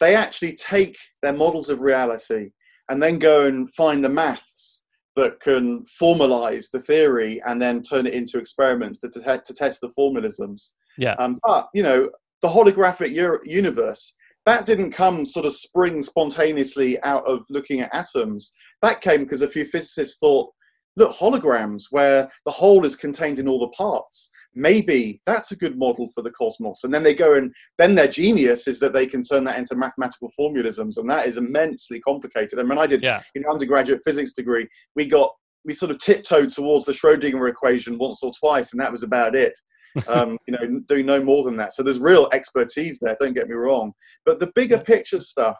they actually take their models of reality and then go and find the maths that can formalize the theory and then turn it into experiments to, to, to test the formalisms. Yeah. Um, but, you know, the holographic universe, that didn't come sort of spring spontaneously out of looking at atoms. That came because a few physicists thought, look, holograms where the whole is contained in all the parts. Maybe that's a good model for the cosmos. And then they go and then their genius is that they can turn that into mathematical formulisms, and that is immensely complicated. And when I did yeah. an undergraduate physics degree, we got we sort of tiptoed towards the Schrodinger equation once or twice, and that was about it. um, you know, doing no more than that. So there's real expertise there. Don't get me wrong, but the bigger picture stuff,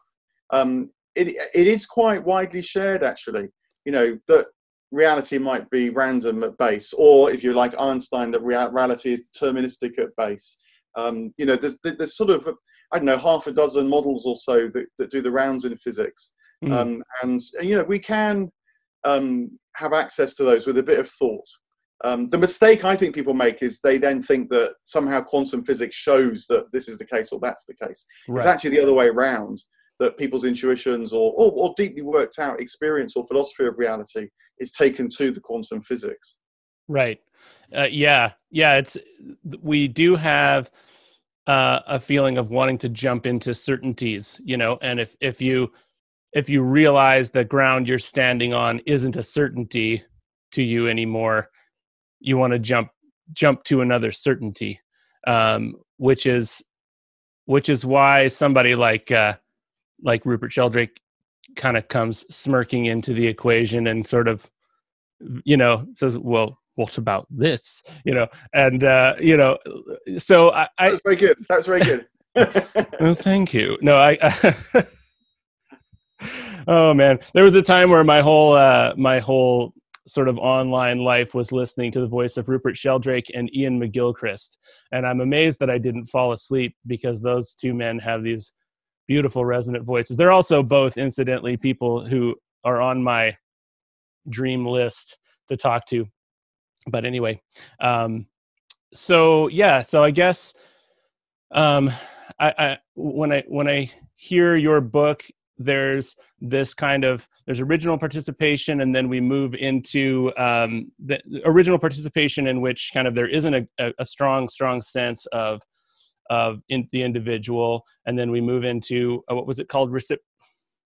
um, it it is quite widely shared actually. You know that reality might be random at base, or if you like Einstein, that reality is deterministic at base. Um, you know, there's, there's sort of, I don't know, half a dozen models or so that, that do the rounds in physics. Mm. Um, and, you know, we can um, have access to those with a bit of thought. Um, the mistake I think people make is they then think that somehow quantum physics shows that this is the case or that's the case. Right. It's actually the other way around that people's intuitions or, or, or deeply worked out experience or philosophy of reality is taken to the quantum physics. Right. Uh, yeah. Yeah. It's we do have uh, a feeling of wanting to jump into certainties, you know, and if if you if you realize the ground you're standing on isn't a certainty to you anymore, you want to jump jump to another certainty, um, which is which is why somebody like uh, like Rupert Sheldrake kind of comes smirking into the equation and sort of, you know, says, well, what about this? You know, and, uh, you know, so I. I That's very good. That's very good. well, thank you. No, I. I oh man, there was a time where my whole uh, my whole sort of online life was listening to the voice of Rupert Sheldrake and Iain McGilchrist, and I'm amazed that I didn't fall asleep because those two men have these beautiful resonant voices. They're also both, incidentally, people who are on my dream list to talk to. But anyway, um, so yeah, so I guess um, I, I when I when I hear your book, there's this kind of there's original participation, and then we move into um, the, original participation in which kind of there isn't a, a strong strong sense of of in the individual, and then we move into uh, what was it called? Recip-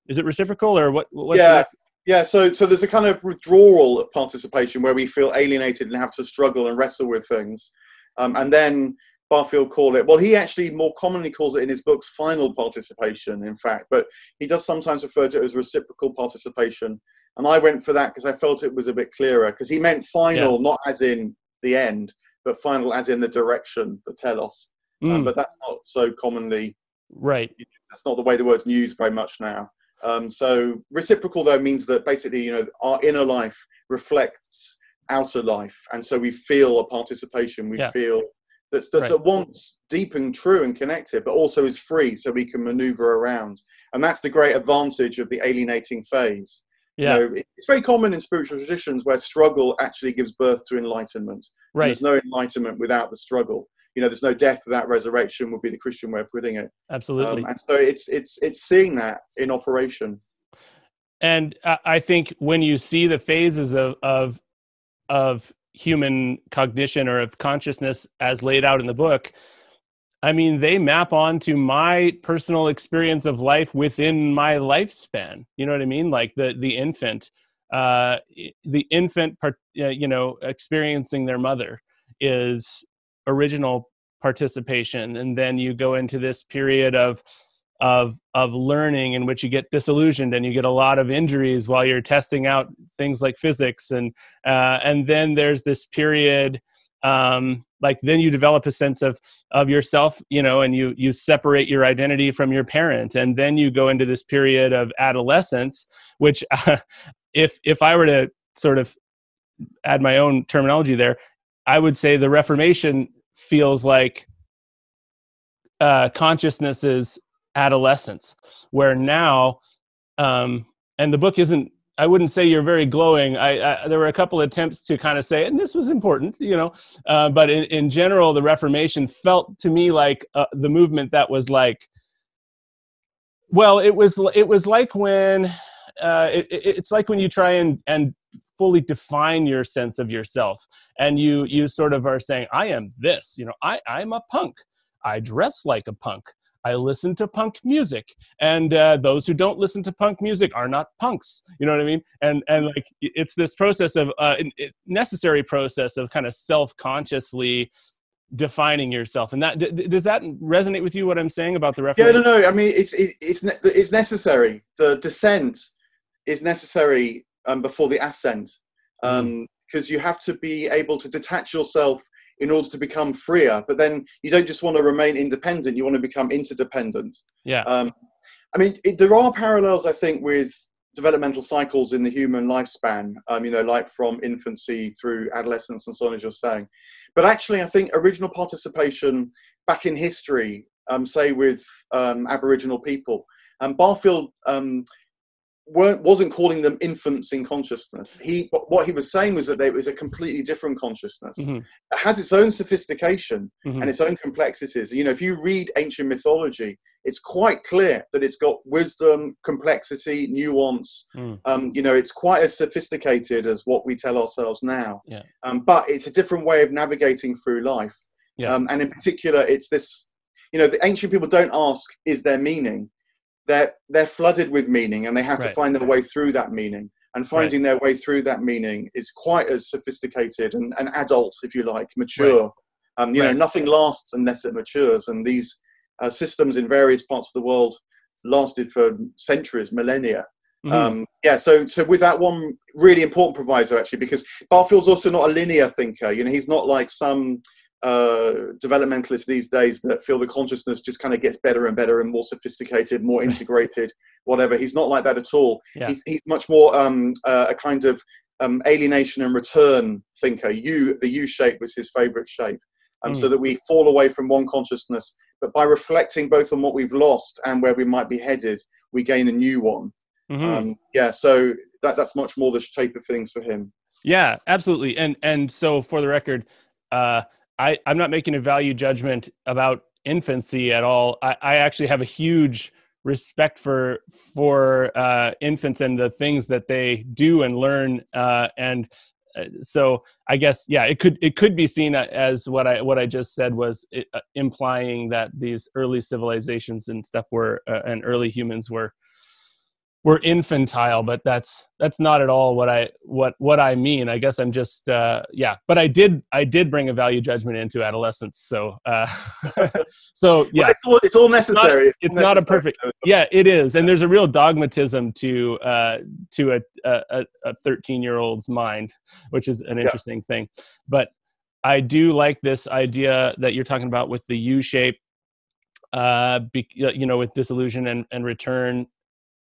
is it reciprocal or what? yeah, yeah. So so there's a kind of withdrawal of participation where we feel alienated and have to struggle and wrestle with things, um, and then Barfield call it? Well, he actually more commonly calls it in his books final participation, in fact, but he does sometimes refer to it as reciprocal participation. And I went for that because I felt it was a bit clearer because he meant final, yeah. not as in the end, but final as in the direction, the telos. Um, mm. Um, but that's not so commonly. Right. That's not the way the word's used very much now. Um, so reciprocal though means that basically, you know, our inner life reflects outer life, and so we feel a participation. We yeah. feel that's that's right. at once deep and true and connected, but also is free, so we can maneuver around. And that's the great advantage of the alienating phase. Yeah. You know, it's very common in spiritual traditions where struggle actually gives birth to enlightenment. Right. There's no enlightenment without the struggle. You know, there's no death without resurrection. Would be the Christian way of putting it. Absolutely. Um, and so it's it's it's seeing that in operation. And I think when you see the phases of of of human cognition or of consciousness as laid out in the book, I mean, they map onto my personal experience of life within my lifespan. You know what I mean? Like the the infant, uh, the infant, part, uh, you know, experiencing their mother is original participation, and then you go into this period of of of learning in which you get disillusioned and you get a lot of injuries while you're testing out things like physics. And uh, and then there's this period um, like then you develop a sense of of yourself you know and you you separate your identity from your parent. And then you go into this period of adolescence which uh, if if i were to sort of add my own terminology there i would say the reformation feels like uh, consciousness is adolescence, where now, um, and the book isn't. I wouldn't say you're very glowing. I, I, there were a couple attempts to kind of say, and this was important, you know. Uh, but in, in general, the Reformation felt to me like uh, the movement that was like, well, it was it was like when uh, it, it's like when you try and and fully define your sense of yourself, and you you sort of are saying, I am this, you know, I I'm a punk. I dress like a punk. I listen to punk music, and uh, those who don't listen to punk music are not punks. You know what I mean? And and like it's this process of uh, necessary process of kind of self consciously defining yourself and that d- does that resonate with you what i'm saying about the reference yeah no no i mean it's it, it's it's necessary the descent is necessary um, before the ascent because mm. um, mm. you have to be able to detach yourself in order to become freer. But then you don't just want to remain independent; you want to become interdependent. Yeah. Um, I mean, it, there are parallels, I think, with developmental cycles in the human lifespan. Um, you know, like from infancy through adolescence and so on, as you're saying. But actually, I think original participation back in history, um, say with um, Aboriginal people, and um, Barfield um, weren't wasn't calling them infants in consciousness. He what he was saying was that it was a completely different consciousness. Mm-hmm. It has its own sophistication mm-hmm. and its own complexities. You know, if you read ancient mythology, it's quite clear that it's got wisdom, complexity, nuance. Mm. Um, you know, it's quite as sophisticated as what we tell ourselves now. Yeah. Um, but it's a different way of navigating through life. Yeah. Um, and in particular, it's this. You know, the ancient people don't ask, "Is there meaning?" They're they're flooded with meaning and they have right. to find their way through that meaning and finding right. their way through that meaning is quite as sophisticated and, and adult if you like mature right. um, you know nothing lasts unless it matures and these uh, systems in various parts of the world lasted for centuries millennia mm-hmm. um, yeah so so with that one really important proviso actually because barfield's also not a linear thinker you know he's not like some uh, developmentalists these days that feel the consciousness just kind of gets better and better and more sophisticated, more integrated, whatever. He's not like that at all. Yeah. He's, he's, much more um, uh, a kind of um, alienation and return thinker. U, the U shape was his favorite shape. Um, mm. So that we fall away from one consciousness, but by reflecting both on what we've lost and where we might be headed, we gain a new one. Mm-hmm. Um, yeah, so that, that's much more the shape of things for him. Yeah, absolutely. And and so for the record, uh, I, I'm not making a value judgment about infancy at all. I, I actually have a huge respect for for uh, infants and the things that they do and learn. Uh, and uh, so I guess yeah, it could it could be seen as what I what I just said was uh, implying that these early civilizations and stuff were uh, and early humans were we're infantile but that's that's not at all what i what what i mean. I guess i'm just uh yeah but i did i did bring a value judgment into adolescence so uh so yeah. it's, all, it's all necessary. It's not, it's not a perfect yeah it is. And there's a real dogmatism to uh to a a, a 13 year old's mind which is an interesting yeah. thing. But i do like this idea that you're talking about with the u shape uh be, you know with disillusion and, and return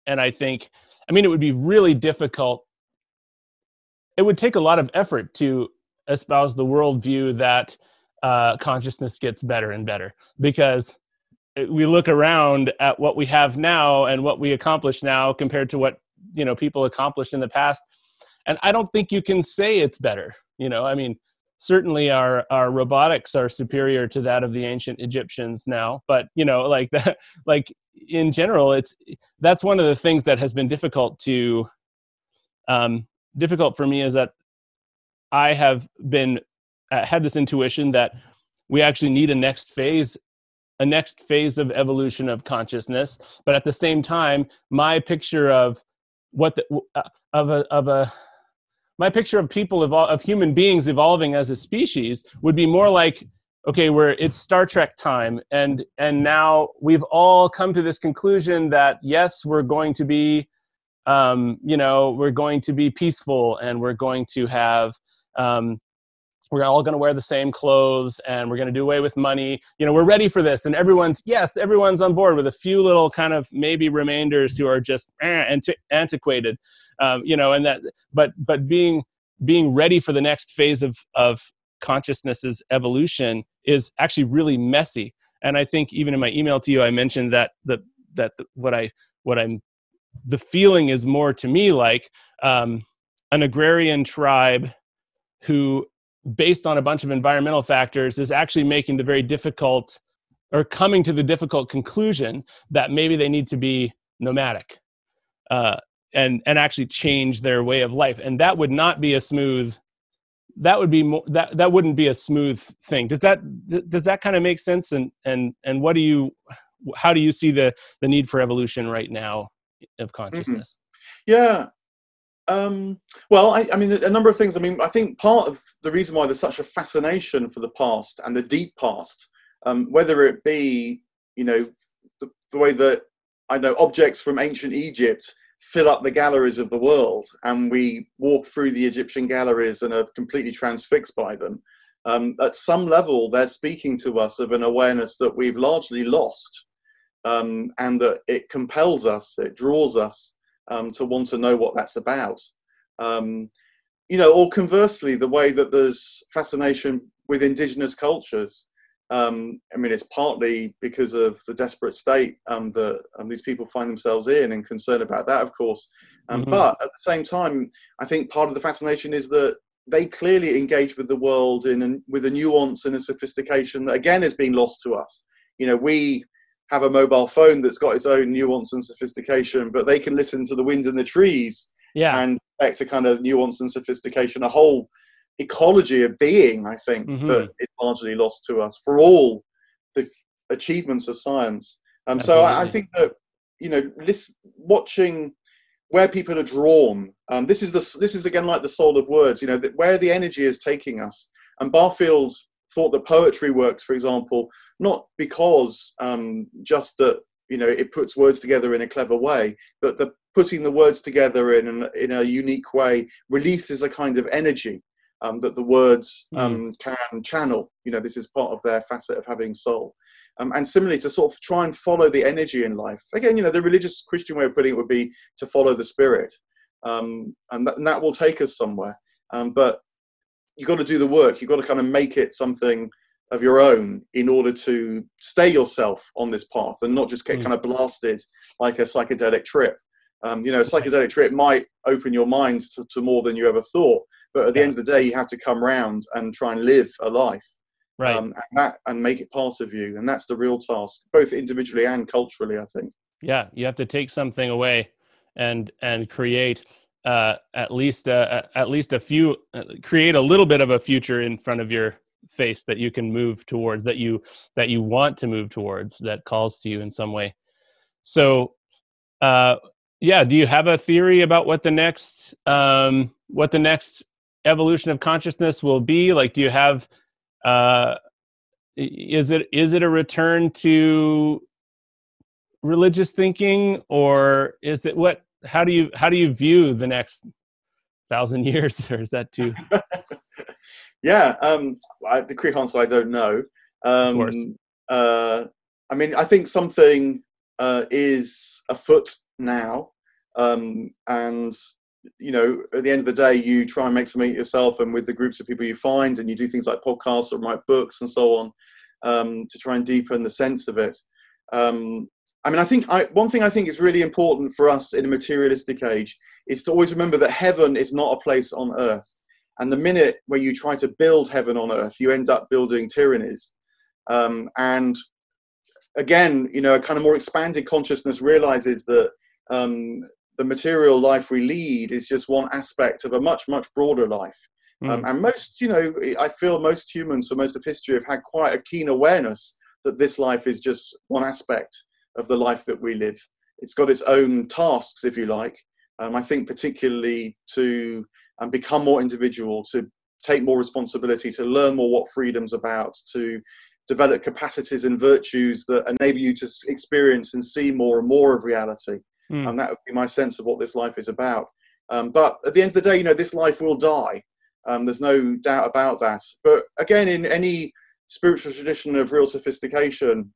and I think, I mean, it would be really difficult. It would take a lot of effort to espouse the worldview that uh, consciousness gets better and better because we look around at what we have now and what we accomplish now compared to what you know people accomplished in the past and i don't think you can say it's better you know i mean certainly our our robotics are superior to that of the ancient egyptians now but you know like that like in general it's that's one of the things that has been difficult to um difficult for me is that i have been uh, had this intuition that we actually need a next phase a next phase of evolution of consciousness but at the same time my picture of what the uh, of a of a my picture of people evol- of human beings evolving as a species would be more like okay where it's star trek time and and now we've all come to this conclusion that yes we're going to be um, you know we're going to be peaceful and we're going to have um, we're all going to wear the same clothes and we're going to do away with money. You know we're ready for this and everyone's yes everyone's on board with a few little kind of maybe remainders who are just eh, anti- antiquated. Um, you know and that but but being being ready for the next phase of of consciousness's evolution is actually really messy. And i think even in my email to you i mentioned that the that the, what i what i'm the feeling is more to me like um, an agrarian tribe who based on a bunch of environmental factors is actually making the very difficult or coming to the difficult conclusion that maybe they need to be nomadic uh, and and actually change their way of life and that would not be a smooth that would be more that that wouldn't be a smooth thing does that does that kind of make sense and and and what do you how do you see the the need for evolution right now of mm-hmm. consciousness mm-hmm. yeah um, well, I, I, mean, a number of things. I mean, I think part of the reason why there's such a fascination for the past and the deep past, um, whether it be, you know, the, the, way that I know objects from ancient Egypt fill up the galleries of the world, and we walk through the Egyptian galleries and are completely transfixed by them. Um, at some level, they're speaking to us of an awareness that we've largely lost, um, and that it compels us, it draws us um, to want to know what that's about. Um, you know, or conversely, the way that there's fascination with indigenous cultures. Um, I mean, it's partly because of the desperate state um, that um, these people find themselves in and concern about that, of course. Um, mm-hmm. But at the same time, I think part of the fascination is that they clearly engage with the world in with a nuance and a sophistication that, again, is being lost to us. You know, we have a mobile phone that's got its own nuance and sophistication, but they can listen to the wind in the trees yeah. and expect a kind of nuance and sophistication, a whole ecology of being, I think, mm-hmm. that is largely lost to us for all the achievements of science. Um, so I, I, think that, you know, listen, watching where people are drawn, um, this is the, this is again like the soul of words, you know, where the energy is taking us. And Barfield thought that poetry works, for example, not because um, just that you know it puts words together in a clever way, but the putting the words together in an, in a unique way releases a kind of energy um, that the words mm. um, mm. can channel. You know, this is part of their facet of having soul. Um, and similarly, to sort of try and follow the energy in life. Again, you know, the religious Christian way of putting it would be to follow the spirit, um, and, that, and, that, will take us somewhere. Um, but you've got to do the work. You've got to kind of make it something of your own in order to stay yourself on this path and not just get mm. kind of blasted like a psychedelic trip. Um, you know, a psychedelic trip might open your mind to, to, more than you ever thought, but at the yeah. end of the day, you have to come round and try and live a life, right? Um, and that and make it part of you, and that's the real task, both individually and culturally. I think. Yeah, you have to take something away and and create uh, at least uh, at least a few uh, create a little bit of a future in front of your face that you can move towards that you that you want to move towards that calls to you in some way so uh yeah, do you have a theory about what the next um, what the next evolution of consciousness will be? Like, do you have uh, is it is it a return to religious thinking, or is it what? How do you how do you view the next thousand years, or is that too? yeah, um, I, the quick answer I don't know. Um, of course. Uh, I mean, I think something uh, is afoot now, um, and you know, at the end of the day, you try and make something yourself, and with the groups of people you find, and you do things like podcasts or write books and so on um, to try and deepen the sense of it. Um, I mean, I think I, one thing I think is really important for us in a materialistic age is to always remember that heaven is not a place on earth. And the minute where you try to build heaven on earth, you end up building tyrannies. Um, and again, you know, a kind of more expanded consciousness realizes that um, the material life we lead is just one aspect of a much, much broader life. Mm. Um, and most, you know, I feel most humans for most of history have had quite a keen awareness that this life is just one aspect of the life that we live. It's got its own tasks, if you like. Um, I think particularly to um, become more individual, to take more responsibility, to learn more what freedom's about, to develop capacities and virtues that enable you to experience and see more and more of reality. Mm. And that would be my sense of what this life is about. Um, but at the end of the day, you know, this life will die. Um, there's no doubt about that. But again, in any spiritual tradition of real sophistication,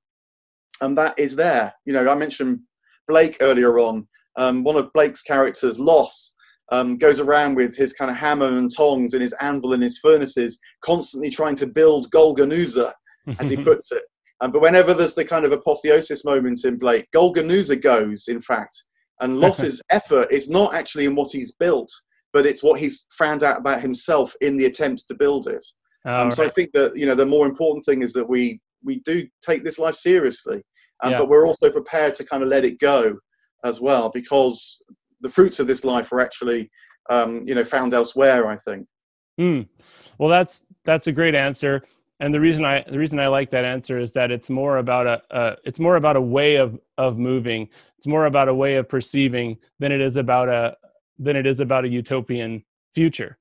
and that is there. You know, I mentioned Blake earlier on. Um, one of Blake's characters, Los, um, goes around with his kind of hammer and tongs and his anvil and his furnaces, constantly trying to build Golgonooza, as he puts it. Um, but whenever there's the kind of apotheosis moment in Blake, Golgonooza goes, in fact. And Los's effort is not actually in what he's built, but it's what he's found out about himself in the attempts to build it. Oh, um, so. I think that you know the more important thing is that we we do take this life seriously, um, yeah. but we're also prepared to kind of let it go as well because the fruits of this life are actually um, you know found elsewhere. I think. Mm. Well, that's that's a great answer, and the reason I the reason I like that answer is that it's more about a, a it's more about a way of of moving. It's more about a way of perceiving than it is about a than it is about a utopian future,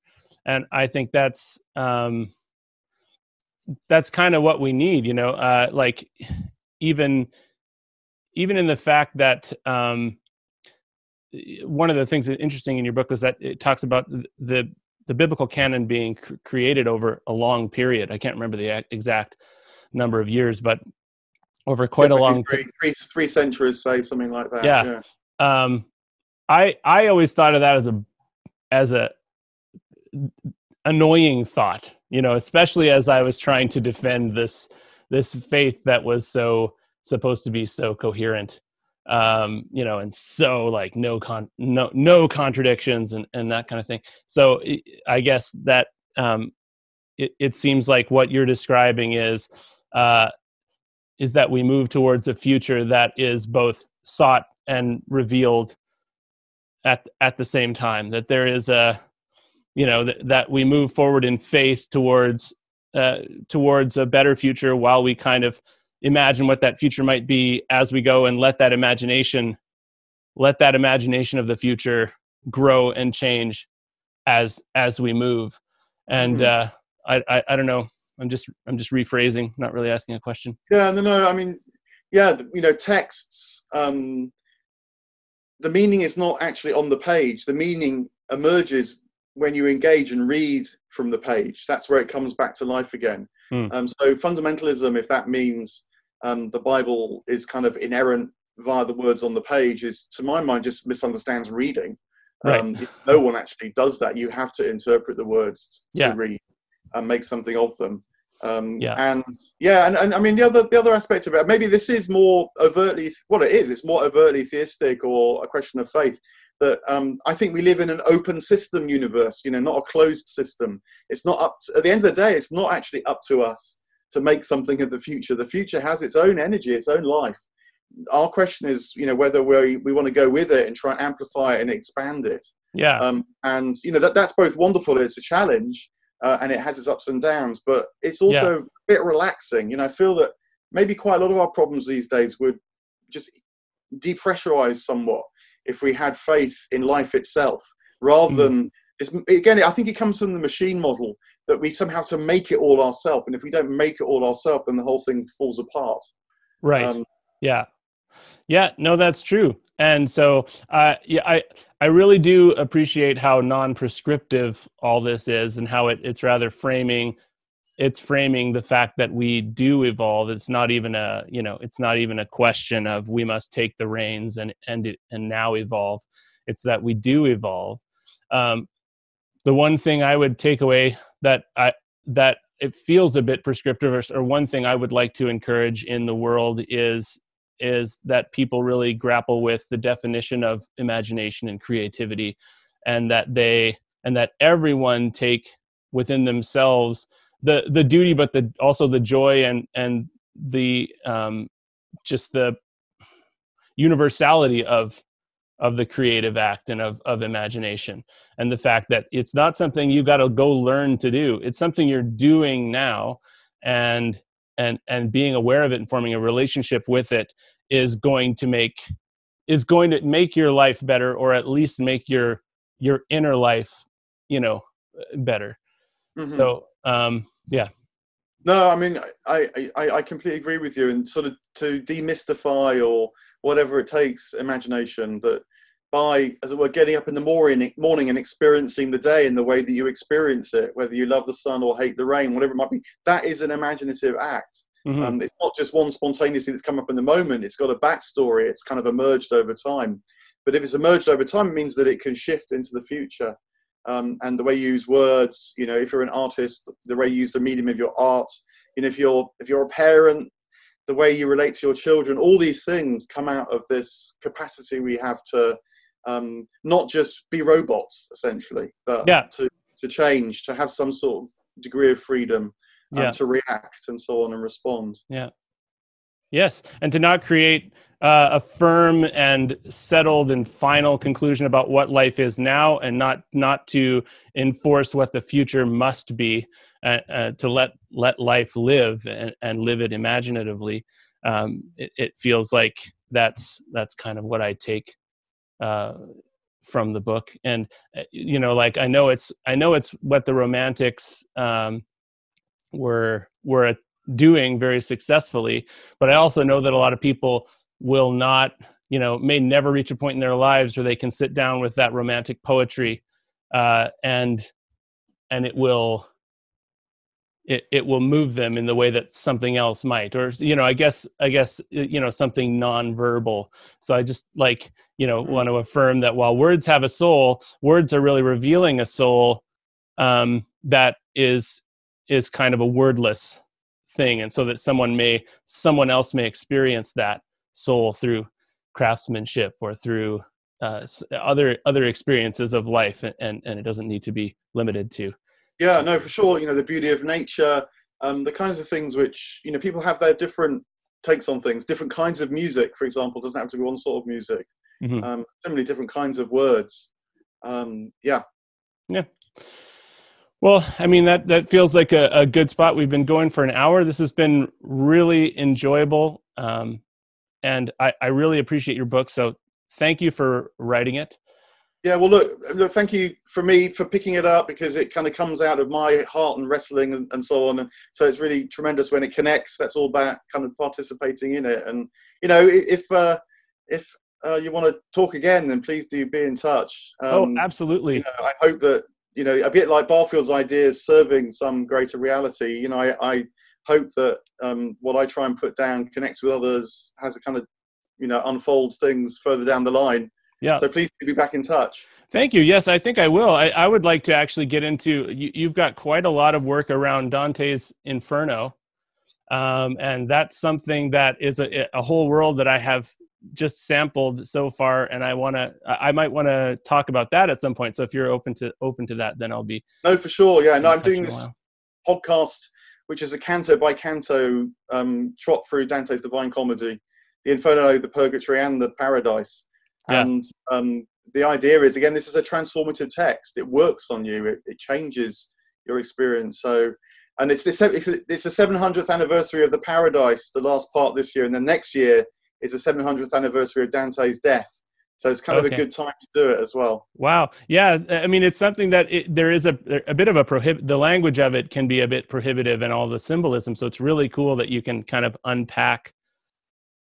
and I think that's um, that's kind of what we need. You know, uh, like even even in the fact that um, one of the things that interesting in your book was that it talks about the the biblical canon being cr- created over a long period. I can't remember the exact number of years, but over quite yeah, a long three, three, three centuries, say something like that. Yeah. yeah. Um, I I always thought of that as a as a annoying thought, you know, especially as I was trying to defend this this faith that was so supposed to be so coherent um you know and so like no con no no contradictions and and that kind of thing. So i guess that um it, it seems like what you're describing is uh is that we move towards a future that is both sought and revealed at at the same time that there is a you know that, that we move forward in faith towards uh, towards a better future while we kind of imagine what that future might be as we go and let that imagination let that imagination of the future grow and change as as we move. And mm-hmm. uh I, I i don't know. I'm just i'm just rephrasing not really asking a question. Yeah no no i mean yeah you know texts um the meaning is not actually on the page. The meaning emerges when you engage and read from the page that's where it comes back to life again mm. um, so fundamentalism if that means um, the Bible is kind of inerrant via the words on the page is, to my mind, just misunderstands reading. Right. Um, no one actually does that. You have to interpret the words to yeah. read and make something of them. Um, yeah. And yeah, and, and I mean the other the other aspect of it, maybe this is more overtly what it is. It's more overtly theistic or a question of faith. That um, I think we live in an open system universe, you know, not a closed system. It's not up. To, at the end of the day, it's not actually up to us to make something of the future. The future has its own energy, its own life. Our question is, you know, whether we we want to go with it and try and amplify it and expand it. Yeah. Um, and you know that that's both wonderful. It's a challenge, uh, and it has its ups and downs, but it's also yeah. a bit relaxing. You know, I feel that maybe quite a lot of our problems these days would just depressurize somewhat if we had faith in life itself rather mm. than it's, again i think it comes from the machine model that we somehow to make it all ourselves and if we don't make it all ourselves then the whole thing falls apart. Right. Um, yeah. Yeah no that's true. And so uh, yeah i i really do appreciate how non-prescriptive all this is and how it, it's rather framing it's framing the fact that we do evolve. It's not even a you know it's not even a question of we must take the reins and and and now evolve. It's that we do evolve. Um, the one thing i would take away that i that it feels a bit prescriptive or, or one thing i would like to encourage in the world is is that people really grapple with the definition of imagination and creativity and that they and that everyone take within themselves the the duty but the also the joy and and the um just the universality of of the creative act and of, of imagination. And the fact that it's not something you got to go learn to do. It's something you're doing now and and and being aware of it and forming a relationship with it is going to make is going to make your life better or at least make your your inner life you know better. Mm-hmm. so um yeah. No i mean I, I i completely agree with you and sort of to demystify or whatever it takes imagination that by as it were getting up in the morning morning and experiencing the day in the way that you experience it whether you love the sun or hate the rain whatever it might be that is an imaginative act. Mm-hmm. um, it's not just one spontaneous thing that's come up in the moment. It's got a backstory. It's kind of emerged over time. But if it's emerged over time it means that it can shift into the future um, and the way you use words you know if you're an artist the way you use the medium of your art you know if you're if you're a parent the way you relate to your children all these things come out of this capacity we have to um, not just be robots essentially but yeah. to, to change to have some sort of degree of freedom um, yeah. to react and so on and respond yeah Yes, and to not create uh, a firm and settled and final conclusion about what life is now, and not not to enforce what the future must be, uh, uh, to let let life live and, and live it imaginatively. Um, it, it, feels like that's that's kind of what I take uh, from the book, and uh, you know, like I know it's I know it's what the Romantics um, were were doing very successfully but i also know that a lot of people will not you know may never reach a point in their lives where they can sit down with that romantic poetry uh, and and it will it, it will move them in the way that something else might or you know i guess i guess you know something nonverbal so i just like you know mm-hmm. want to affirm that while words have a soul words are really revealing a soul um, that is is kind of a wordless thing and so that someone may someone else may experience that soul through craftsmanship or through uh, other other experiences of life and and it doesn't need to be limited to. Yeah no for sure you know the beauty of nature um, the kinds of things which you know people have their different takes on things different kinds of music for example doesn't have to be one sort of music mm-hmm. um, so many different kinds of words um, yeah. Yeah well, I mean that that feels like a, a, good spot. We've been going for an hour. This has been really enjoyable, um, and I, I really appreciate your book. So thank you for writing it. Yeah, well, look, look, thank you for me for picking it up because it kind of comes out of my heart and wrestling and, and so on. And so it's really tremendous when it connects. That's all about kind of participating in it. And you know, if uh, if uh, you want to talk again, then please do be in touch. Oh, um, oh, absolutely. You know, I hope that you know, a bit like Barfield's ideas serving some greater reality. You know, I, I hope that um, what I try and put down connects with others, has a kind of, you know, unfolds things further down the line. Yeah. So please be back in touch. Thank you. Yes, I think I will. I, I would like to actually get into. You, have got quite a lot of work around Dante's Inferno, um, and that's something that is a, a whole world that I have just sampled so far and i want to i might want to talk about that at some point. So if you're open to open to that then i'll be no for sure. Yeah no i'm doing this podcast which is a canto by canto um, trot through dante's divine comedy the inferno the purgatory and the paradise. Yeah. and um, the idea is again this is a transformative text. It works on you. It, it changes your experience. So and it's the it's the 700th anniversary of the paradise the last part this year and then next year is the 700th anniversary of Dante's death. So it's kind okay. of a good time to do it as well. Wow. Yeah. I mean, it's something that it, there is a, a bit of a prohibit, the language of it can be a bit prohibitive and all the symbolism. So it's really cool that you can kind of unpack,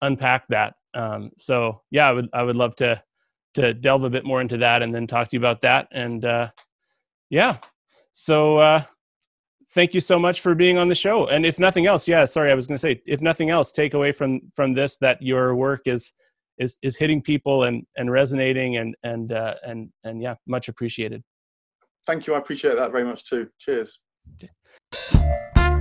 unpack that. Um, so yeah, I would, I would love to, to delve a bit more into that and then talk to you about that. And, uh, yeah. So, uh, thank you so much for being on the show. And if nothing else, yeah, sorry, I was going to say, if nothing else, take away from, from this, that your work is, is is hitting people and and resonating and and uh, and and yeah, much appreciated. Thank you. I appreciate that very much too. Cheers. Okay.